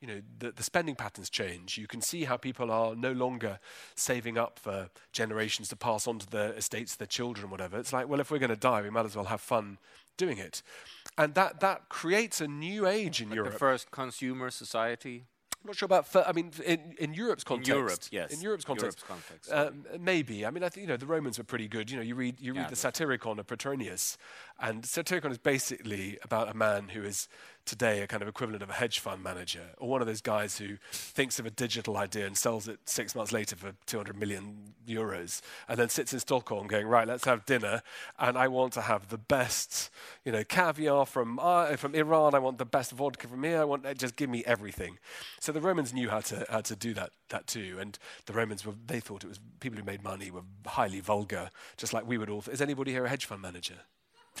You know, the, the spending patterns change. You can see how people are no longer saving up for generations to pass on to their estates, their children, whatever. It's like, well, if we're going to die, we might as well have fun doing it. and that, that creates a new age in like Europe. The first consumer society. I'm not sure about. I mean, in, in Europe's context. In Europe, yes. In Europe's context. Europe's context um, maybe. I mean, I think you know the Romans were pretty good. You know, you read you read yeah, the Satyricon of Petronius, and Satyricon is basically about a man who is today a kind of equivalent of a hedge fund manager or one of those guys who thinks of a digital idea and sells it six months later for 200 million euros and then sits in Stockholm going, right, let's have dinner. And I want to have the best, you know, caviar from, uh, from Iran. I want the best vodka from here. I want, uh, just give me everything. So the Romans knew how to, how to do that, that too. And the Romans, were, they thought it was people who made money were highly vulgar, just like we would all. Is anybody here a hedge fund manager?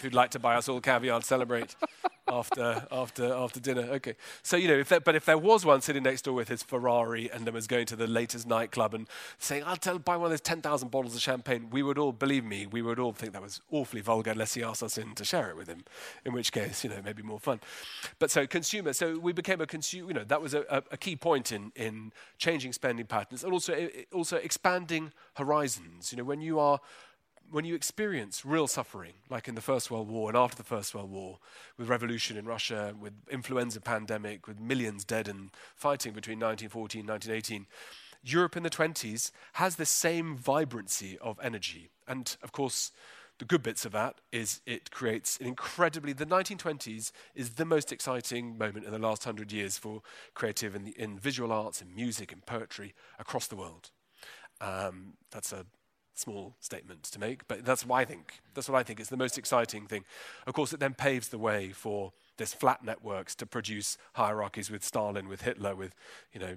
Who'd like to buy us all caviar and celebrate after after after dinner. Okay, so you know, if there, but if there was one sitting next door with his Ferrari and then was going to the latest nightclub and saying, "I'll tell, buy one of those ten thousand bottles of champagne," we would all believe me. We would all think that was awfully vulgar unless he asked us in to share it with him. In which case, you know, maybe more fun. But so consumer, so we became a consumer. You know, that was a, a, a key point in in changing spending patterns and also also expanding horizons. You know, when you are when you experience real suffering, like in the First World War and after the First World War, with revolution in Russia, with influenza pandemic, with millions dead and fighting between 1914 and 1918, Europe in the 20s has this same vibrancy of energy. And of course, the good bits of that is it creates an incredibly, the 1920s is the most exciting moment in the last hundred years for creative in, the, in visual arts, in music, in poetry across the world. Um, that's a small statement to make, but that's what I think. That's what I think is the most exciting thing. Of course, it then paves the way for this flat networks to produce hierarchies with Stalin, with Hitler, with you know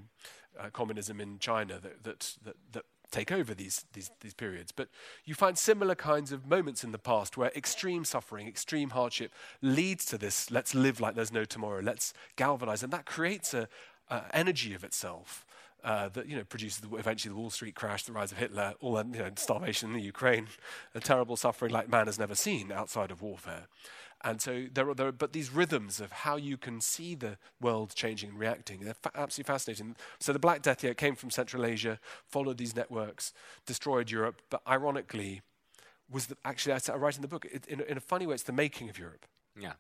uh, communism in China that, that that, that take over these, these these periods. But you find similar kinds of moments in the past where extreme suffering, extreme hardship leads to this. Let's live like there's no tomorrow. Let's galvanize, and that creates a energy of itself uh, that you know produces the, eventually the Wall Street crash, the rise of Hitler, all that you know, starvation in the Ukraine, a terrible suffering like man has never seen outside of warfare. And so there are, there are, but these rhythms of how you can see the world changing and reacting, they're fa- absolutely fascinating. So the Black Death, yeah, came from Central Asia, followed these networks, destroyed Europe, but ironically, was the, actually, I write in the book, it, in, in a funny way, it's the making of Europe. Yeah.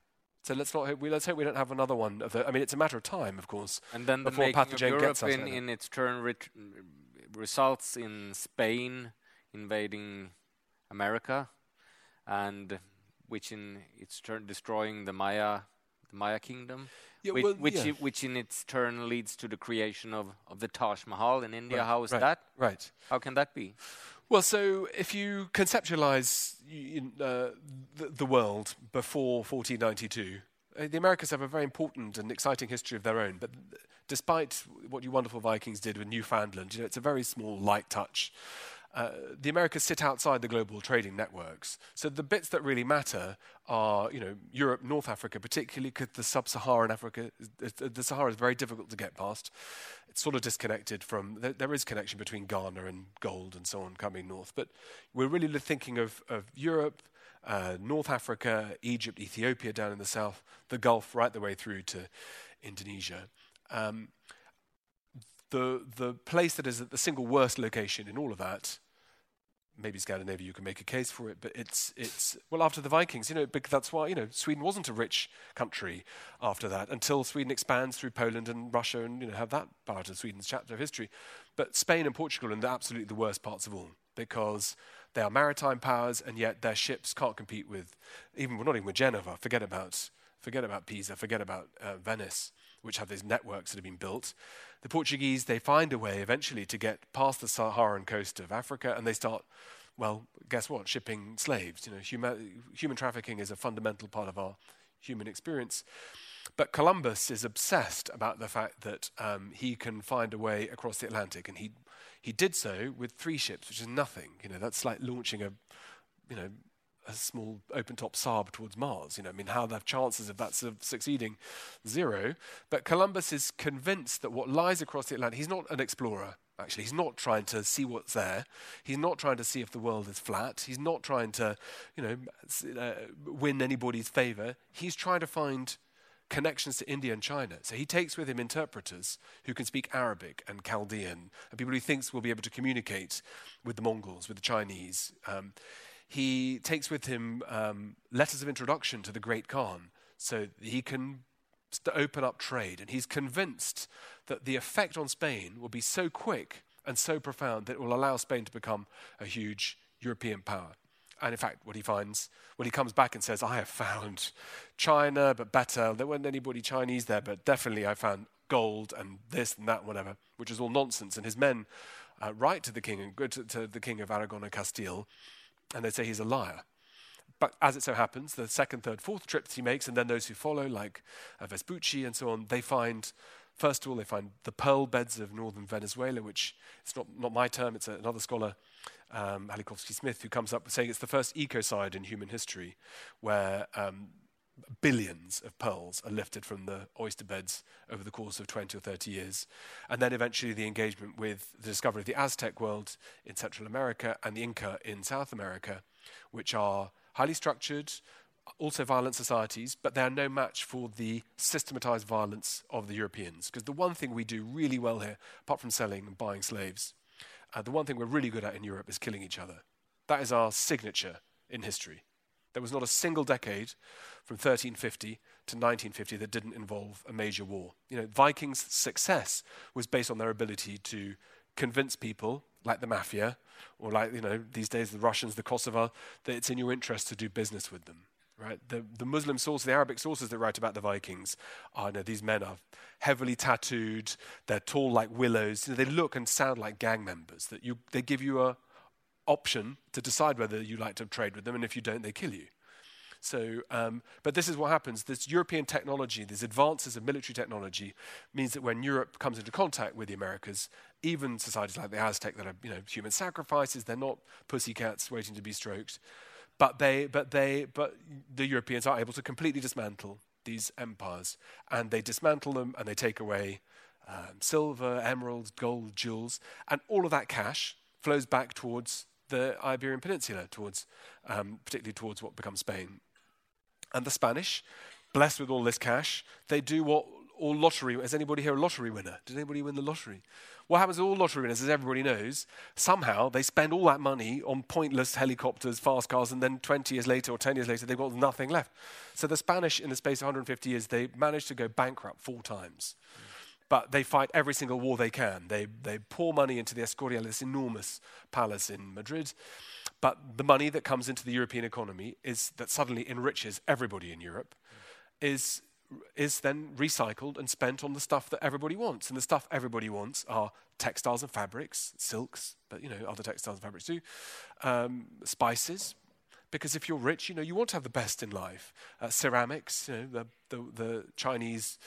So let's not hope we, let's hope we don't have another one of the. I mean, it's a matter of time, of course. And then the before making of Europe in, in, its turn ret- results in Spain invading America, and which in its turn destroying the Maya, the Maya kingdom. Yeah, which, well, which, yeah. which, in its turn leads to the creation of, of the Taj Mahal in India. Right, How is right, that? Right. How can that be? Well, so if you conceptualize uh, the, the, world before 1492, uh, the Americas have a very important and exciting history of their own. But despite what you wonderful Vikings did with Newfoundland, you know, it's a very small, light touch. Uh, the Americas sit outside the global trading networks. So the bits that really matter are, you know, Europe, North Africa, particularly because the sub-Saharan Africa, the Sahara is very difficult to get past. It's sort of disconnected from. There, there is connection between Ghana and gold and so on coming north, but we're really thinking of, of Europe, uh, North Africa, Egypt, Ethiopia down in the south, the Gulf right the way through to Indonesia. Um, the, the place that is at the single worst location in all of that, maybe Scandinavia, you can make a case for it, but it's, it's well, after the Vikings, you know, that's why, you know, Sweden wasn't a rich country after that until Sweden expands through Poland and Russia and, you know, have that part of Sweden's chapter of history. But Spain and Portugal are absolutely the worst parts of all because they are maritime powers and yet their ships can't compete with, even, well, not even with Genova, forget about, forget about Pisa, forget about uh, Venice, which have these networks that have been built the Portuguese, they find a way eventually to get past the Saharan coast of Africa and they start, well, guess what? Shipping slaves. You know, human, human trafficking is a fundamental part of our human experience. But Columbus is obsessed about the fact that um, he can find a way across the Atlantic, and he he did so with three ships, which is nothing. You know, that's like launching a you know a small open top Saab towards Mars. You know, I mean, how the chances of that succeeding? Zero. But Columbus is convinced that what lies across the Atlantic, he's not an explorer, actually. He's not trying to see what's there. He's not trying to see if the world is flat. He's not trying to, you know, uh, win anybody's favor. He's trying to find connections to India and China. So he takes with him interpreters who can speak Arabic and Chaldean, and people he thinks will be able to communicate with the Mongols, with the Chinese. Um, he takes with him um, letters of introduction to the great Khan. so he can open up trade. And he's convinced that the effect on Spain will be so quick and so profound that it will allow Spain to become a huge European power. And in fact, what he finds when he comes back and says, I have found China, but better. There weren't anybody Chinese there, but definitely I found gold and this and that, whatever, which is all nonsense. And his men uh, write to the king and go to, to the king of Aragon and Castile, and they say he's a liar. But as it so happens, the second, third, fourth trips he makes, and then those who follow, like uh, Vespucci and so on, they find, first of all, they find the pearl beds of northern Venezuela, which it's not, not my term, it's another scholar, um, Halikowski Smith, who comes up saying it's the first ecocide in human history where um, billions of pearls are lifted from the oyster beds over the course of 20 or 30 years. And then eventually the engagement with the discovery of the Aztec world in Central America and the Inca in South America, which are highly structured, also violent societies, but they are no match for the systematized violence of the Europeans. Because the one thing we do really well here, apart from selling and buying slaves, uh, the one thing we're really good at in Europe is killing each other. That is our signature in history. There was not a single decade from 1350 to 1950 that didn't involve a major war. You know, Vikings' success was based on their ability to convince people, like the mafia, or like you know these days the Russians, the Kosovo, that it's in your interest to do business with them. Right? The, the Muslim sources, the Arabic sources that write about the Vikings are, know, these men are heavily tattooed, they're tall like willows, you know, they look and sound like gang members. That you, they give you a option to decide whether you like to trade with them, and if you don't, they kill you. So, um, but this is what happens. This European technology, these advances of military technology, means that when Europe comes into contact with the Americas, even societies like the Aztec that are, you know, human sacrifices, they're not pussycats waiting to be stroked, but they, but they, but the Europeans are able to completely dismantle these empires, and they dismantle them and they take away um, silver, emeralds, gold, jewels, and all of that cash flows back towards the Iberian Peninsula, towards, um, particularly towards what becomes Spain. And the Spanish, blessed with all this cash, they do what all lottery. Is anybody here a lottery winner? Did anybody win the lottery? What happens to all lottery winners, as everybody knows, somehow they spend all that money on pointless helicopters, fast cars, and then 20 years later or 10 years later, they've got nothing left. So the Spanish, in the space of 150 years, they managed to go bankrupt four times. Mm. But they fight every single war they can. They, they pour money into the Escorial, this enormous palace in Madrid. But the money that comes into the European economy is that suddenly enriches everybody in Europe, is, is then recycled and spent on the stuff that everybody wants. And the stuff everybody wants are textiles and fabrics, silks, but you know, other textiles and fabrics too, um, spices, because if you're rich, you know, you want to have the best in life. Uh, ceramics, you know, the, the, the Chinese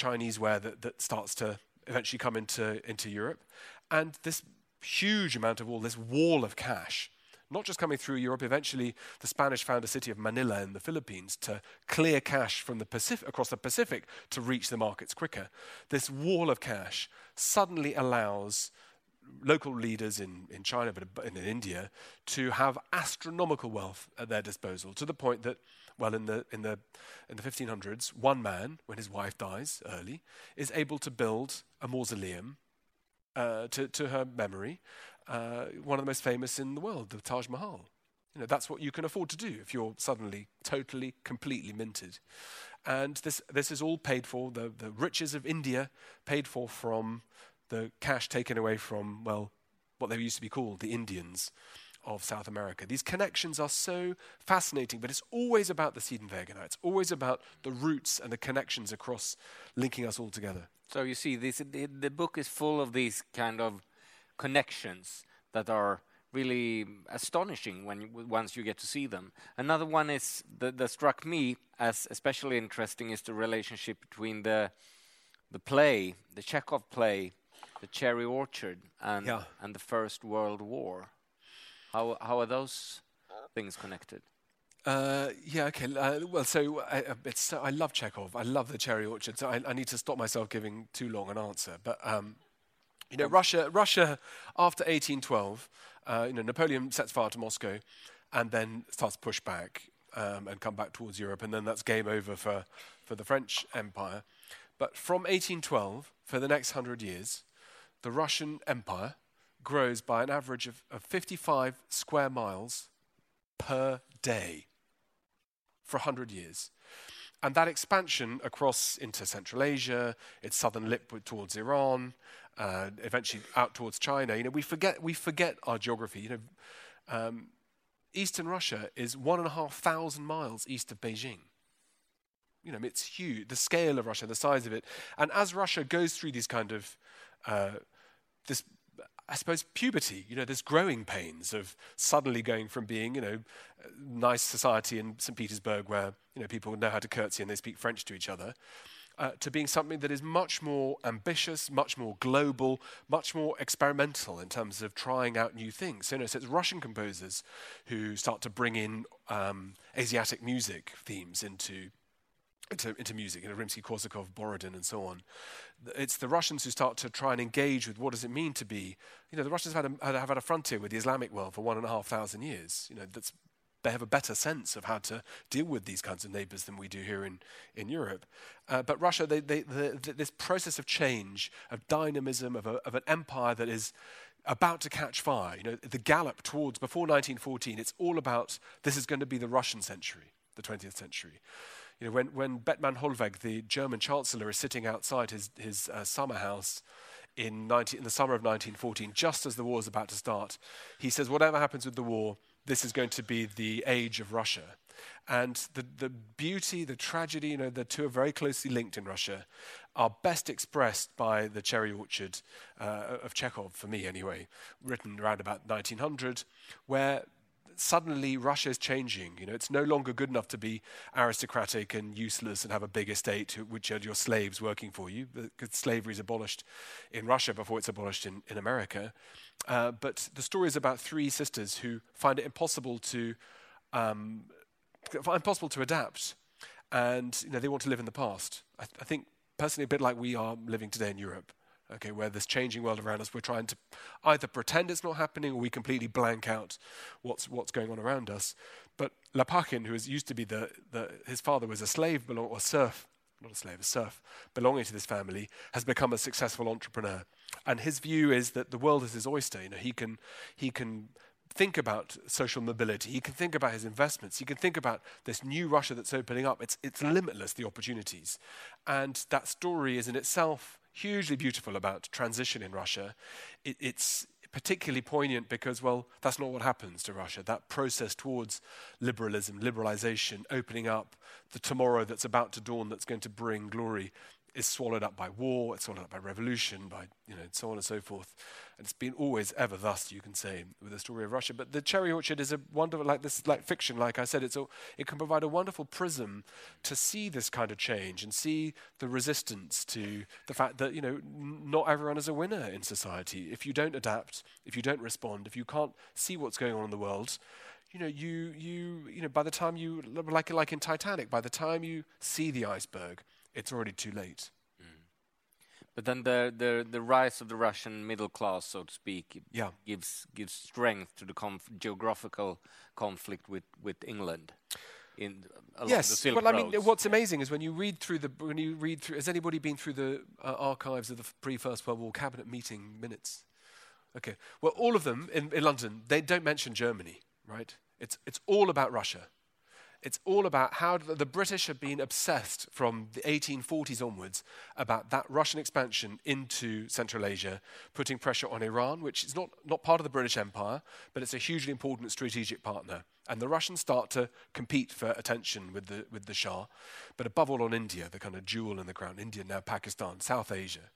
Chinese ware that, that starts to eventually come into, into Europe. And this huge amount of all this wall of cash, not just coming through Europe. Eventually, the Spanish found a city of Manila in the Philippines to clear cash from the Pacific, across the Pacific to reach the markets quicker. This wall of cash suddenly allows local leaders in, in China, but in India, to have astronomical wealth at their disposal to the point that well, in the, in, the, in the 1500s, one man, when his wife dies early, is able to build a mausoleum uh, to, to her memory, uh, one of the most famous in the world, the Taj Mahal. You know, that's what you can afford to do if you're suddenly totally, completely minted. And this, this is all paid for, the, the riches of India paid for from the cash taken away from, well, what they used to be called the Indians of South America. These connections are so fascinating, but it's always about the Sidenvägarna. It's always about the roots and the connections across linking us all together. So you see, this, the, the book is full of these kind of connections that are really astonishing when you, once you get to see them. Another one is that, that struck me as especially interesting is the relationship between the the play, the Chekhov play, the Cherry Orchard, and yeah. and the First World War. How how are those things connected? Uh, yeah, okay. Uh, well, so I, uh, I love Chekhov. I love the cherry orchard. So I, I, need to stop myself giving too long an answer. But um, you know, Russia, Russia after 1812, uh, you know, Napoleon sets fire to Moscow, and then starts to push back um, and come back towards Europe, and then that's game over for for the French Empire. But from 1812, for the next hundred years, the Russian Empire grows by an average of, of 55 square miles per day for 100 years. and that expansion across into Central Asia, its southern lip towards Iran, uh, eventually out towards China. You know, we forget we forget our geography. You know, um, Eastern Russia is one and a half thousand miles east of Beijing. You know, it's huge. The scale of Russia, the size of it, and as Russia goes through these kind of uh, this I suppose, puberty, you know, there's growing pains of suddenly going from being, you know, nice society in St. Petersburg where, you know, people know how to curtsy and they speak French to each other, uh, to being something that is much more ambitious, much more global, much more experimental in terms of trying out new things. So, you know, so it's Russian composers who start to bring in um, Asiatic music themes into into, into music, you know, Rimsky-Korsakov, Borodin, and so on. It's the Russians who start to try and engage with what does it mean to be. You know, the Russians have had a, have had a frontier with the Islamic world for one and a half thousand years. You know, that's they have a better sense of how to deal with these kinds of neighbors than we do here in, in Europe. Uh, but Russia, they, they, the, the, this process of change, of dynamism, of, a, of an empire that is about to catch fire, you know, the gallop towards before 1914, it's all about this is going to be the Russian century, the 20th century. You know, when, when Bethmann Hollweg, the German chancellor, is sitting outside his, his uh, summer house in, 19, in the summer of 1914, just as the war is about to start, he says, whatever happens with the war, this is going to be the age of Russia. And the, the beauty, the tragedy, you know, the two are very closely linked in Russia, are best expressed by the Cherry Orchard uh, of Chekhov, for me anyway, written around about 1900, where suddenly Russia is changing. You know, it's no longer good enough to be aristocratic and useless and have a big estate which had your slaves working for you. Because slavery is abolished in Russia before it's abolished in, in America. Uh, but the story is about three sisters who find it impossible to um, impossible to adapt, and you know they want to live in the past. I, th- I think personally a bit like we are living today in Europe okay, where this changing world around us, we're trying to either pretend it's not happening or we completely blank out what's, what's going on around us. But Lopakhin, who is, used to be the, the, his father was a slave belong, or serf, not a slave, a serf, belonging to this family, has become a successful entrepreneur. And his view is that the world is his oyster. You know, he can, he can think about social mobility. He can think about his investments. He can think about this new Russia that's opening up. It's, it's limitless, the opportunities. And that story is in itself hugely beautiful about transition in Russia. It, it's particularly poignant because, well, that's not what happens to Russia. That process towards liberalism, liberalization, opening up, the tomorrow that's about to dawn that's going to bring glory is swallowed up by war, it's swallowed up by revolution, by you know, so on and so forth. And it's been always ever thus, you can say, with the story of Russia. But the Cherry Orchard is a wonderful, like this, like fiction. Like I said, it's a, it can provide a wonderful prism to see this kind of change and see the resistance to the fact that you know, n- not everyone is a winner in society. If you don't adapt, if you don't respond, if you can't see what's going on in the world, you know, you, you, you know, by the time you, like, like in Titanic, by the time you see the iceberg, it's already too late. Mm. But then the, the, the rise of the Russian middle class, so to speak, yeah. gives gives strength to the conf geographical conflict with, with England. In, yes, well, I mean, what's amazing is when you read through the when you read through. Has anybody been through the uh, archives of the pre First World War cabinet meeting minutes? Okay, well, all of them in, in London they don't mention Germany, right? It's it's all about Russia. It's all about how the British have been obsessed from the 1840s onwards about that Russian expansion into Central Asia, putting pressure on Iran, which is not, not part of the British Empire, but it's a hugely important strategic partner. And the Russians start to compete for attention with the, with the Shah, but above all on India, the kind of jewel in the crown, India, now Pakistan, South Asia.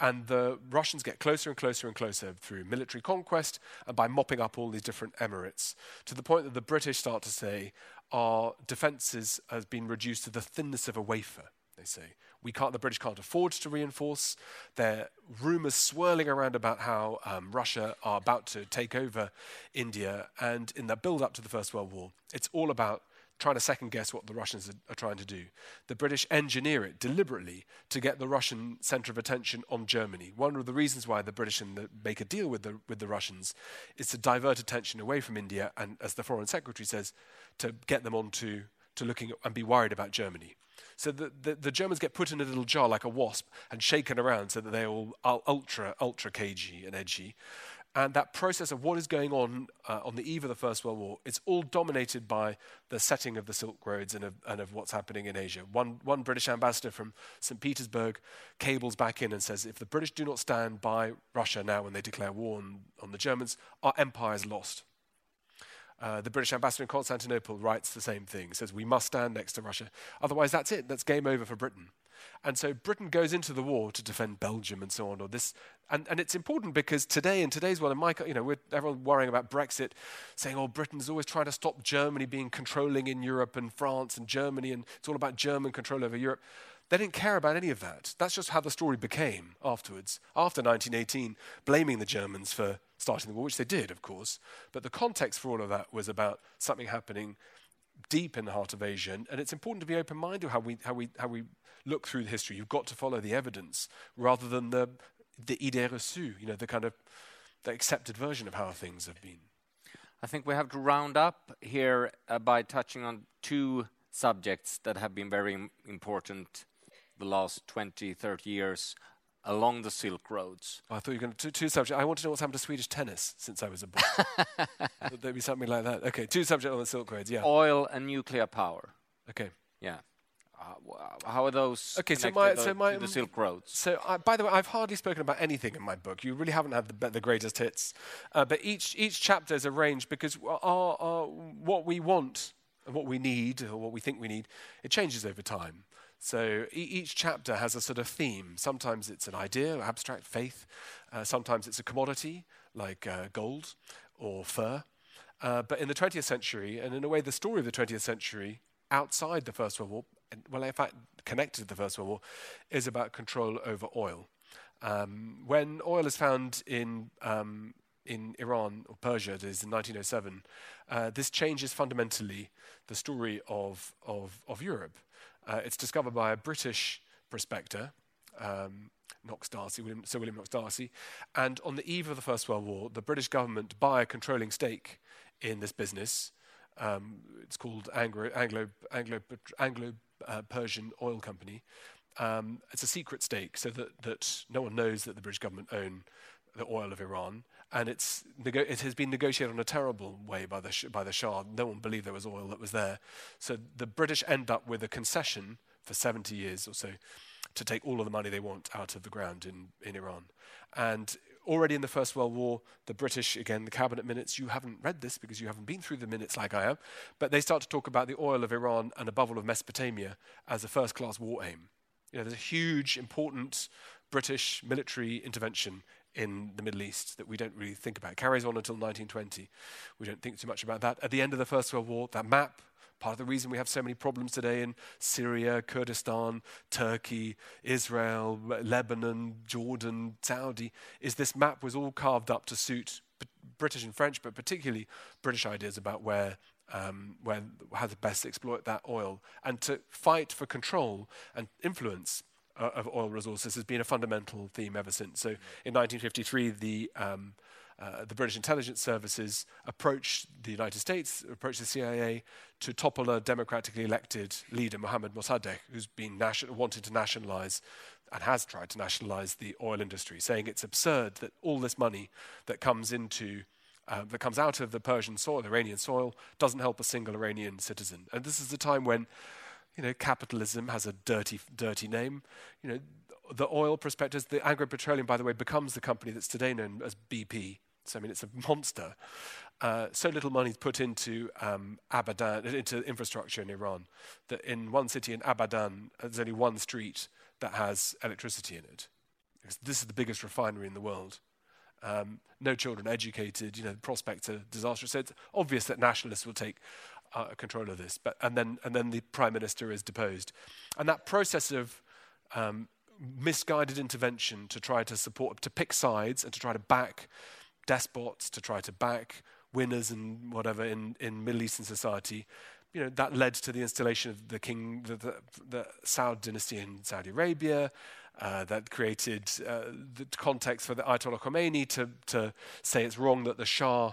And the Russians get closer and closer and closer through military conquest and by mopping up all these different emirates, to the point that the British start to say, our defences has been reduced to the thinness of a wafer, they say. We can't, the British can't afford to reinforce. There are rumours swirling around about how um, Russia are about to take over India. And in the build up to the First World War, it's all about trying to second guess what the Russians are, are, trying to do. The British engineer it deliberately to get the Russian center of attention on Germany. One of the reasons why the British the, make a deal with the, with the Russians is to divert attention away from India and, as the Foreign Secretary says, to get them on to, to looking and be worried about Germany. So the, the, the, Germans get put in a little jar like a wasp and shaken around so that they're all ultra, ultra cagey and edgy. And that process of what is going on uh, on the eve of the First World War, it's all dominated by the setting of the Silk Roads and of, and of what's happening in Asia. One, one British ambassador from St. Petersburg cables back in and says, if the British do not stand by Russia now when they declare war on, on the Germans, our empire is lost. Uh, the British ambassador in Constantinople writes the same thing, says, we must stand next to Russia. Otherwise, that's it. That's game over for Britain. And so Britain goes into the war to defend Belgium and so on. Or this, and, and it's important because today, in today's world, Michael, you know, we're everyone worrying about Brexit, saying, oh, Britain's always trying to stop Germany being controlling in Europe and France and Germany, and it's all about German control over Europe. They didn't care about any of that. That's just how the story became afterwards, after 1918, blaming the Germans for starting the war, which they did, of course. But the context for all of that was about something happening deep in the heart of Asia. And it's important to be open minded how we, how, we, how we look through the history. You've got to follow the evidence rather than the, the idée reçue, you know, the kind of the accepted version of how things have been. I think we have to round up here uh, by touching on two subjects that have been very important the last 20, 30 years along the Silk Roads. Oh, I thought you were going to two, two subjects. I want to know what's happened to Swedish tennis since I was a boy. There'd be something like that. Okay, two subjects on the Silk Roads. Yeah. Oil and nuclear power. Okay. Yeah. Uh, how are those okay, so my, so my, the Silk Roads? So, uh, by the way, I've hardly spoken about anything in my book. You really haven't had the, the greatest hits. Uh, but each, each chapter is arranged because our, our, what we want and what we need, or what we think we need, it changes over time. So each chapter has a sort of theme. Sometimes it's an idea, abstract faith. Uh, sometimes it's a commodity, like uh, gold or fur. Uh, but in the 20th century, and in a way, the story of the 20th century outside the First World War, well, in fact, connected to the First World War, is about control over oil. Um, when oil is found in um, in Iran or Persia, it is in 1907, uh, this changes fundamentally the story of of, of Europe. Uh, it's discovered by a British prospector, um, Knox D'Arcy, William, Sir William Knox D'Arcy, and on the eve of the First World War, the British government buy a controlling stake in this business. Um, it's called Anglo Anglo Anglo Anglo uh, Persian Oil Company. Um, it's a secret stake, so that that no one knows that the British government own the oil of Iran, and it's it has been negotiated on a terrible way by the by the Shah. No one believed there was oil that was there, so the British end up with a concession for 70 years or so to take all of the money they want out of the ground in, in Iran. And already in the First World War, the British, again, the cabinet minutes, you haven't read this because you haven't been through the minutes like I have, but they start to talk about the oil of Iran and above all of Mesopotamia as a first class war aim. You know, there's a huge, important British military intervention in the Middle East that we don't really think about. It carries on until 1920. We don't think too much about that. At the end of the First World War, that map Part of the reason we have so many problems today in Syria, Kurdistan, Turkey, Israel, Lebanon, Jordan, Saudi is this map was all carved up to suit British and French, but particularly British ideas about where um, where how to best exploit that oil and to fight for control and influence uh, of oil resources has been a fundamental theme ever since. So in 1953, the um, uh, the British intelligence services approached the United States, approached the CIA to topple a democratically elected leader, Mohammad Mossadegh, who's been nation- wanted to nationalize and has tried to nationalize the oil industry, saying it's absurd that all this money that comes into uh, that comes out of the Persian soil, Iranian soil, doesn't help a single Iranian citizen. And this is the time when, you know, capitalism has a dirty, dirty name. You know, the oil prospectors, the Anglo Petroleum, by the way, becomes the company that's today known as BP. So I mean, it's a monster. Uh, so little money is put into um, Abadan, into infrastructure in Iran, that in one city in Abadan, there's only one street that has electricity in it. This is the biggest refinery in the world. Um, no children educated, you know, the prospects are disastrous. So it's obvious that nationalists will take uh, control of this. But, and, then, and then the prime minister is deposed. And that process of um, misguided intervention to try to support, to pick sides and to try to back despots, to try to back winners and whatever in, in Middle Eastern society, you know, that led to the installation of the king, the, the, the Saud dynasty in Saudi Arabia. Uh, that created uh, the context for the Ayatollah Khomeini to, to say it's wrong that the Shah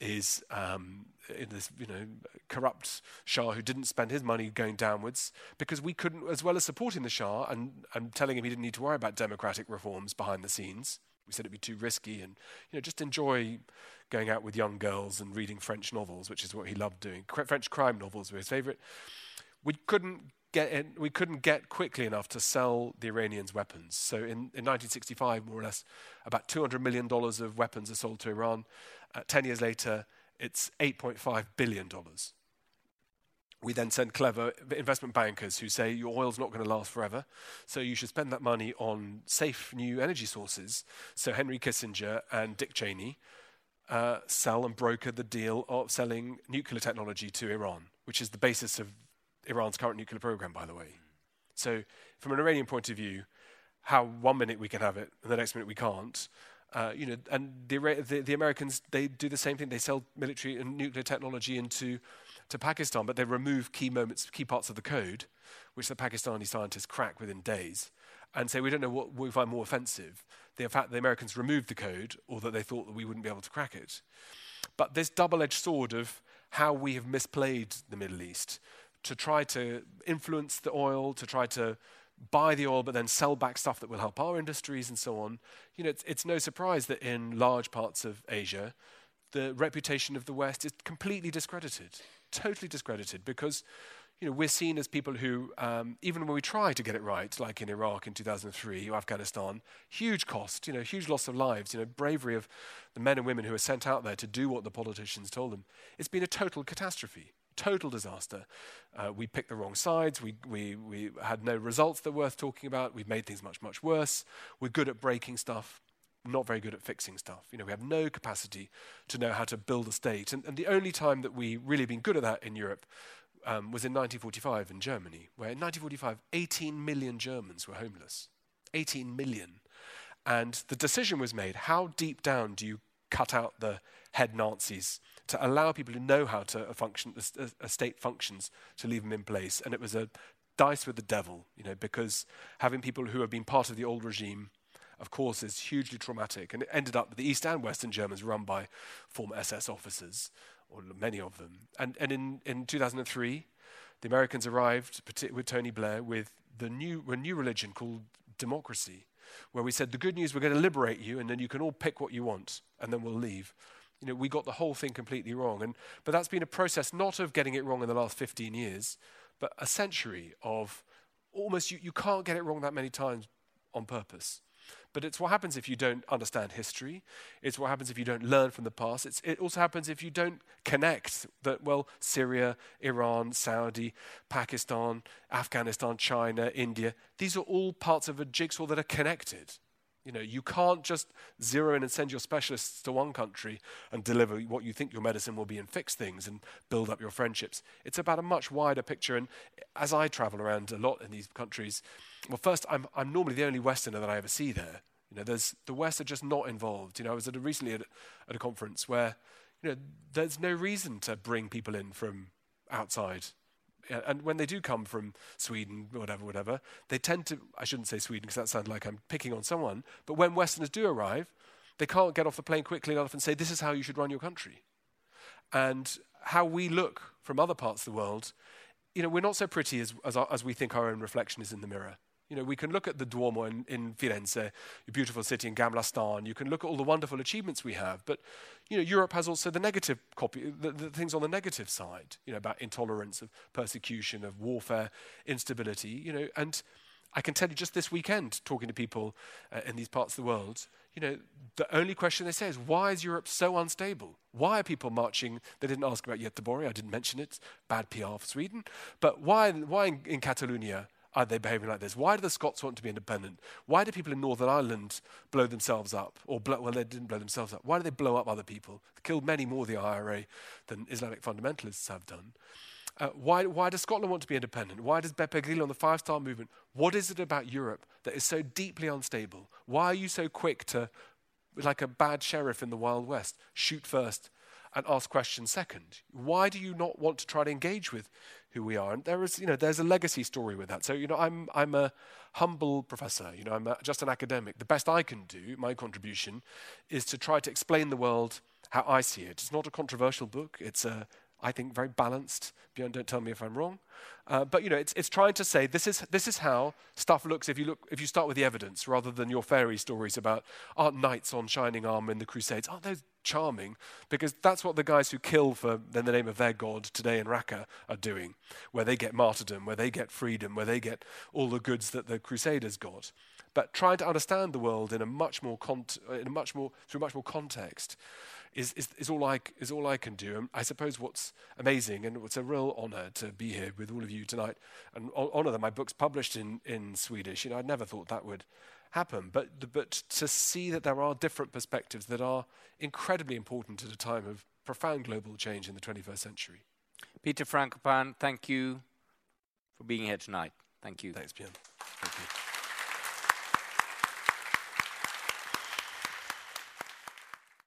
is um, in this, you know, corrupt Shah who didn't spend his money going downwards because we couldn't, as well as supporting the Shah and, and telling him he didn't need to worry about democratic reforms behind the scenes, We said it'd be too risky and you know, just enjoy going out with young girls and reading French novels, which is what he loved doing. French crime novels were his favorite. We couldn't get in, we couldn't get quickly enough to sell the Iranians weapons. So in, in 1965, more or less, about $200 million of weapons are sold to Iran. Uh, 10 years later, it's $8.5 billion. We then send clever investment bankers who say your oil's not going to last forever, so you should spend that money on safe new energy sources. So Henry Kissinger and Dick Cheney uh, sell and broker the deal of selling nuclear technology to Iran, which is the basis of Iran's current nuclear program, by the way. So, from an Iranian point of view, how one minute we can have it and the next minute we can't. Uh, you know, and the, the, the, Americans they do the same thing. They sell military and nuclear technology into to Pakistan, but they remove key moments, key parts of the code, which the Pakistani scientists crack within days, and say we don't know what we find more offensive: the fact that the Americans removed the code, or that they thought that we wouldn't be able to crack it. But this double-edged sword of how we have misplayed the Middle East to try to influence the oil, to try to buy the oil but then sell back stuff that will help our industries and so on. You know, it's, it's no surprise that in large parts of Asia, the reputation of the West is completely discredited, totally discredited, because you know, we're seen as people who, um, even when we try to get it right, like in Iraq in 2003 or Afghanistan, huge cost, you know, huge loss of lives, you know, bravery of the men and women who were sent out there to do what the politicians told them. It's been a total catastrophe total disaster. Uh, we picked the wrong sides. We, we, we had no results that were worth talking about. We've made things much, much worse. We're good at breaking stuff, not very good at fixing stuff. You know, we have no capacity to know how to build a state. And, and the only time that we really been good at that in Europe um, was in 1945 in Germany, where in 1945, 18 million Germans were homeless. 18 million. And the decision was made how deep down do you cut out the head Nazis to allow people who know how to a function a, a state functions to leave them in place. And it was a dice with the devil, you know, because having people who have been part of the old regime, of course, is hugely traumatic. And it ended up with the East and Western Germans run by former SS officers, or many of them. And, and in, in 2003, the Americans arrived with Tony Blair with the new, a new religion called democracy, where we said, the good news, we're going to liberate you, and then you can all pick what you want, and then we'll leave you know, we got the whole thing completely wrong. And, but that's been a process not of getting it wrong in the last 15 years, but a century of almost, you, you can't get it wrong that many times on purpose. But it's what happens if you don't understand history. It's what happens if you don't learn from the past. It's, it also happens if you don't connect that, well, Syria, Iran, Saudi, Pakistan, Afghanistan, China, India, these are all parts of a jigsaw that are connected. You know, you can't just zero in and send your specialists to one country and deliver what you think your medicine will be and fix things and build up your friendships. It's about a much wider picture. And as I travel around a lot in these countries, well, first, I'm, I'm normally the only Westerner that I ever see there. You know, there's, the West are just not involved. You know, I was at a, recently at, at a conference where, you know, there's no reason to bring people in from outside and when they do come from Sweden, whatever, whatever, they tend to, I shouldn't say Sweden because that sounds like I'm picking on someone, but when Westerners do arrive, they can't get off the plane quickly enough and say, this is how you should run your country. And how we look from other parts of the world, you know, we're not so pretty as, as, as we think our own reflection is in the mirror. You know, we can look at the Duomo in, in Firenze, a beautiful city in Gamla stan. You can look at all the wonderful achievements we have. But, you know, Europe has also the negative copy, the, the things on the negative side, you know, about intolerance, of persecution, of warfare, instability, you know. And I can tell you just this weekend, talking to people uh, in these parts of the world, you know, the only question they say is, why is Europe so unstable? Why are people marching? They didn't ask about Göteborg, I didn't mention it, bad PR for Sweden. But why, why in, in Catalonia are they behaving like this? Why do the Scots want to be independent? Why do people in Northern Ireland blow themselves up? Or, blow, well, they didn't blow themselves up. Why do they blow up other people? They killed many more the IRA than Islamic fundamentalists have done. Uh, why, why does Scotland want to be independent? Why does Beppe Grillo on the Five Star Movement? What is it about Europe that is so deeply unstable? Why are you so quick to, like a bad sheriff in the Wild West, shoot first and ask questions second? Why do you not want to try to engage with who we are. And there is, you know, there's a legacy story with that. So, you know, I'm, I'm a humble professor, you know, I'm a, just an academic. The best I can do, my contribution, is to try to explain the world how I see it. It's not a controversial book. It's a, I think, very balanced. Björn, don't tell me if I'm wrong. Uh, but you know, it's, it's trying to say this is, this is how stuff looks if you, look, if you start with the evidence rather than your fairy stories about aren't knights on shining armor in the Crusades. Aren't those charming? Because that's what the guys who kill for the name of their god today in Raqqa are doing, where they get martyrdom, where they get freedom, where they get all the goods that the Crusaders got. But trying to understand the world in a much more, cont- in a much more through much more context is, is, is, all I, is all I can do. And I suppose what's amazing, and it's a real honour to be here with all of you tonight, and honour that my book's published in, in Swedish. You know, I'd never thought that would happen. But, but to see that there are different perspectives that are incredibly important at a time of profound global change in the 21st century. Peter Frankopan, thank you for being here tonight. Thank you. Thanks, Björn. Thank you.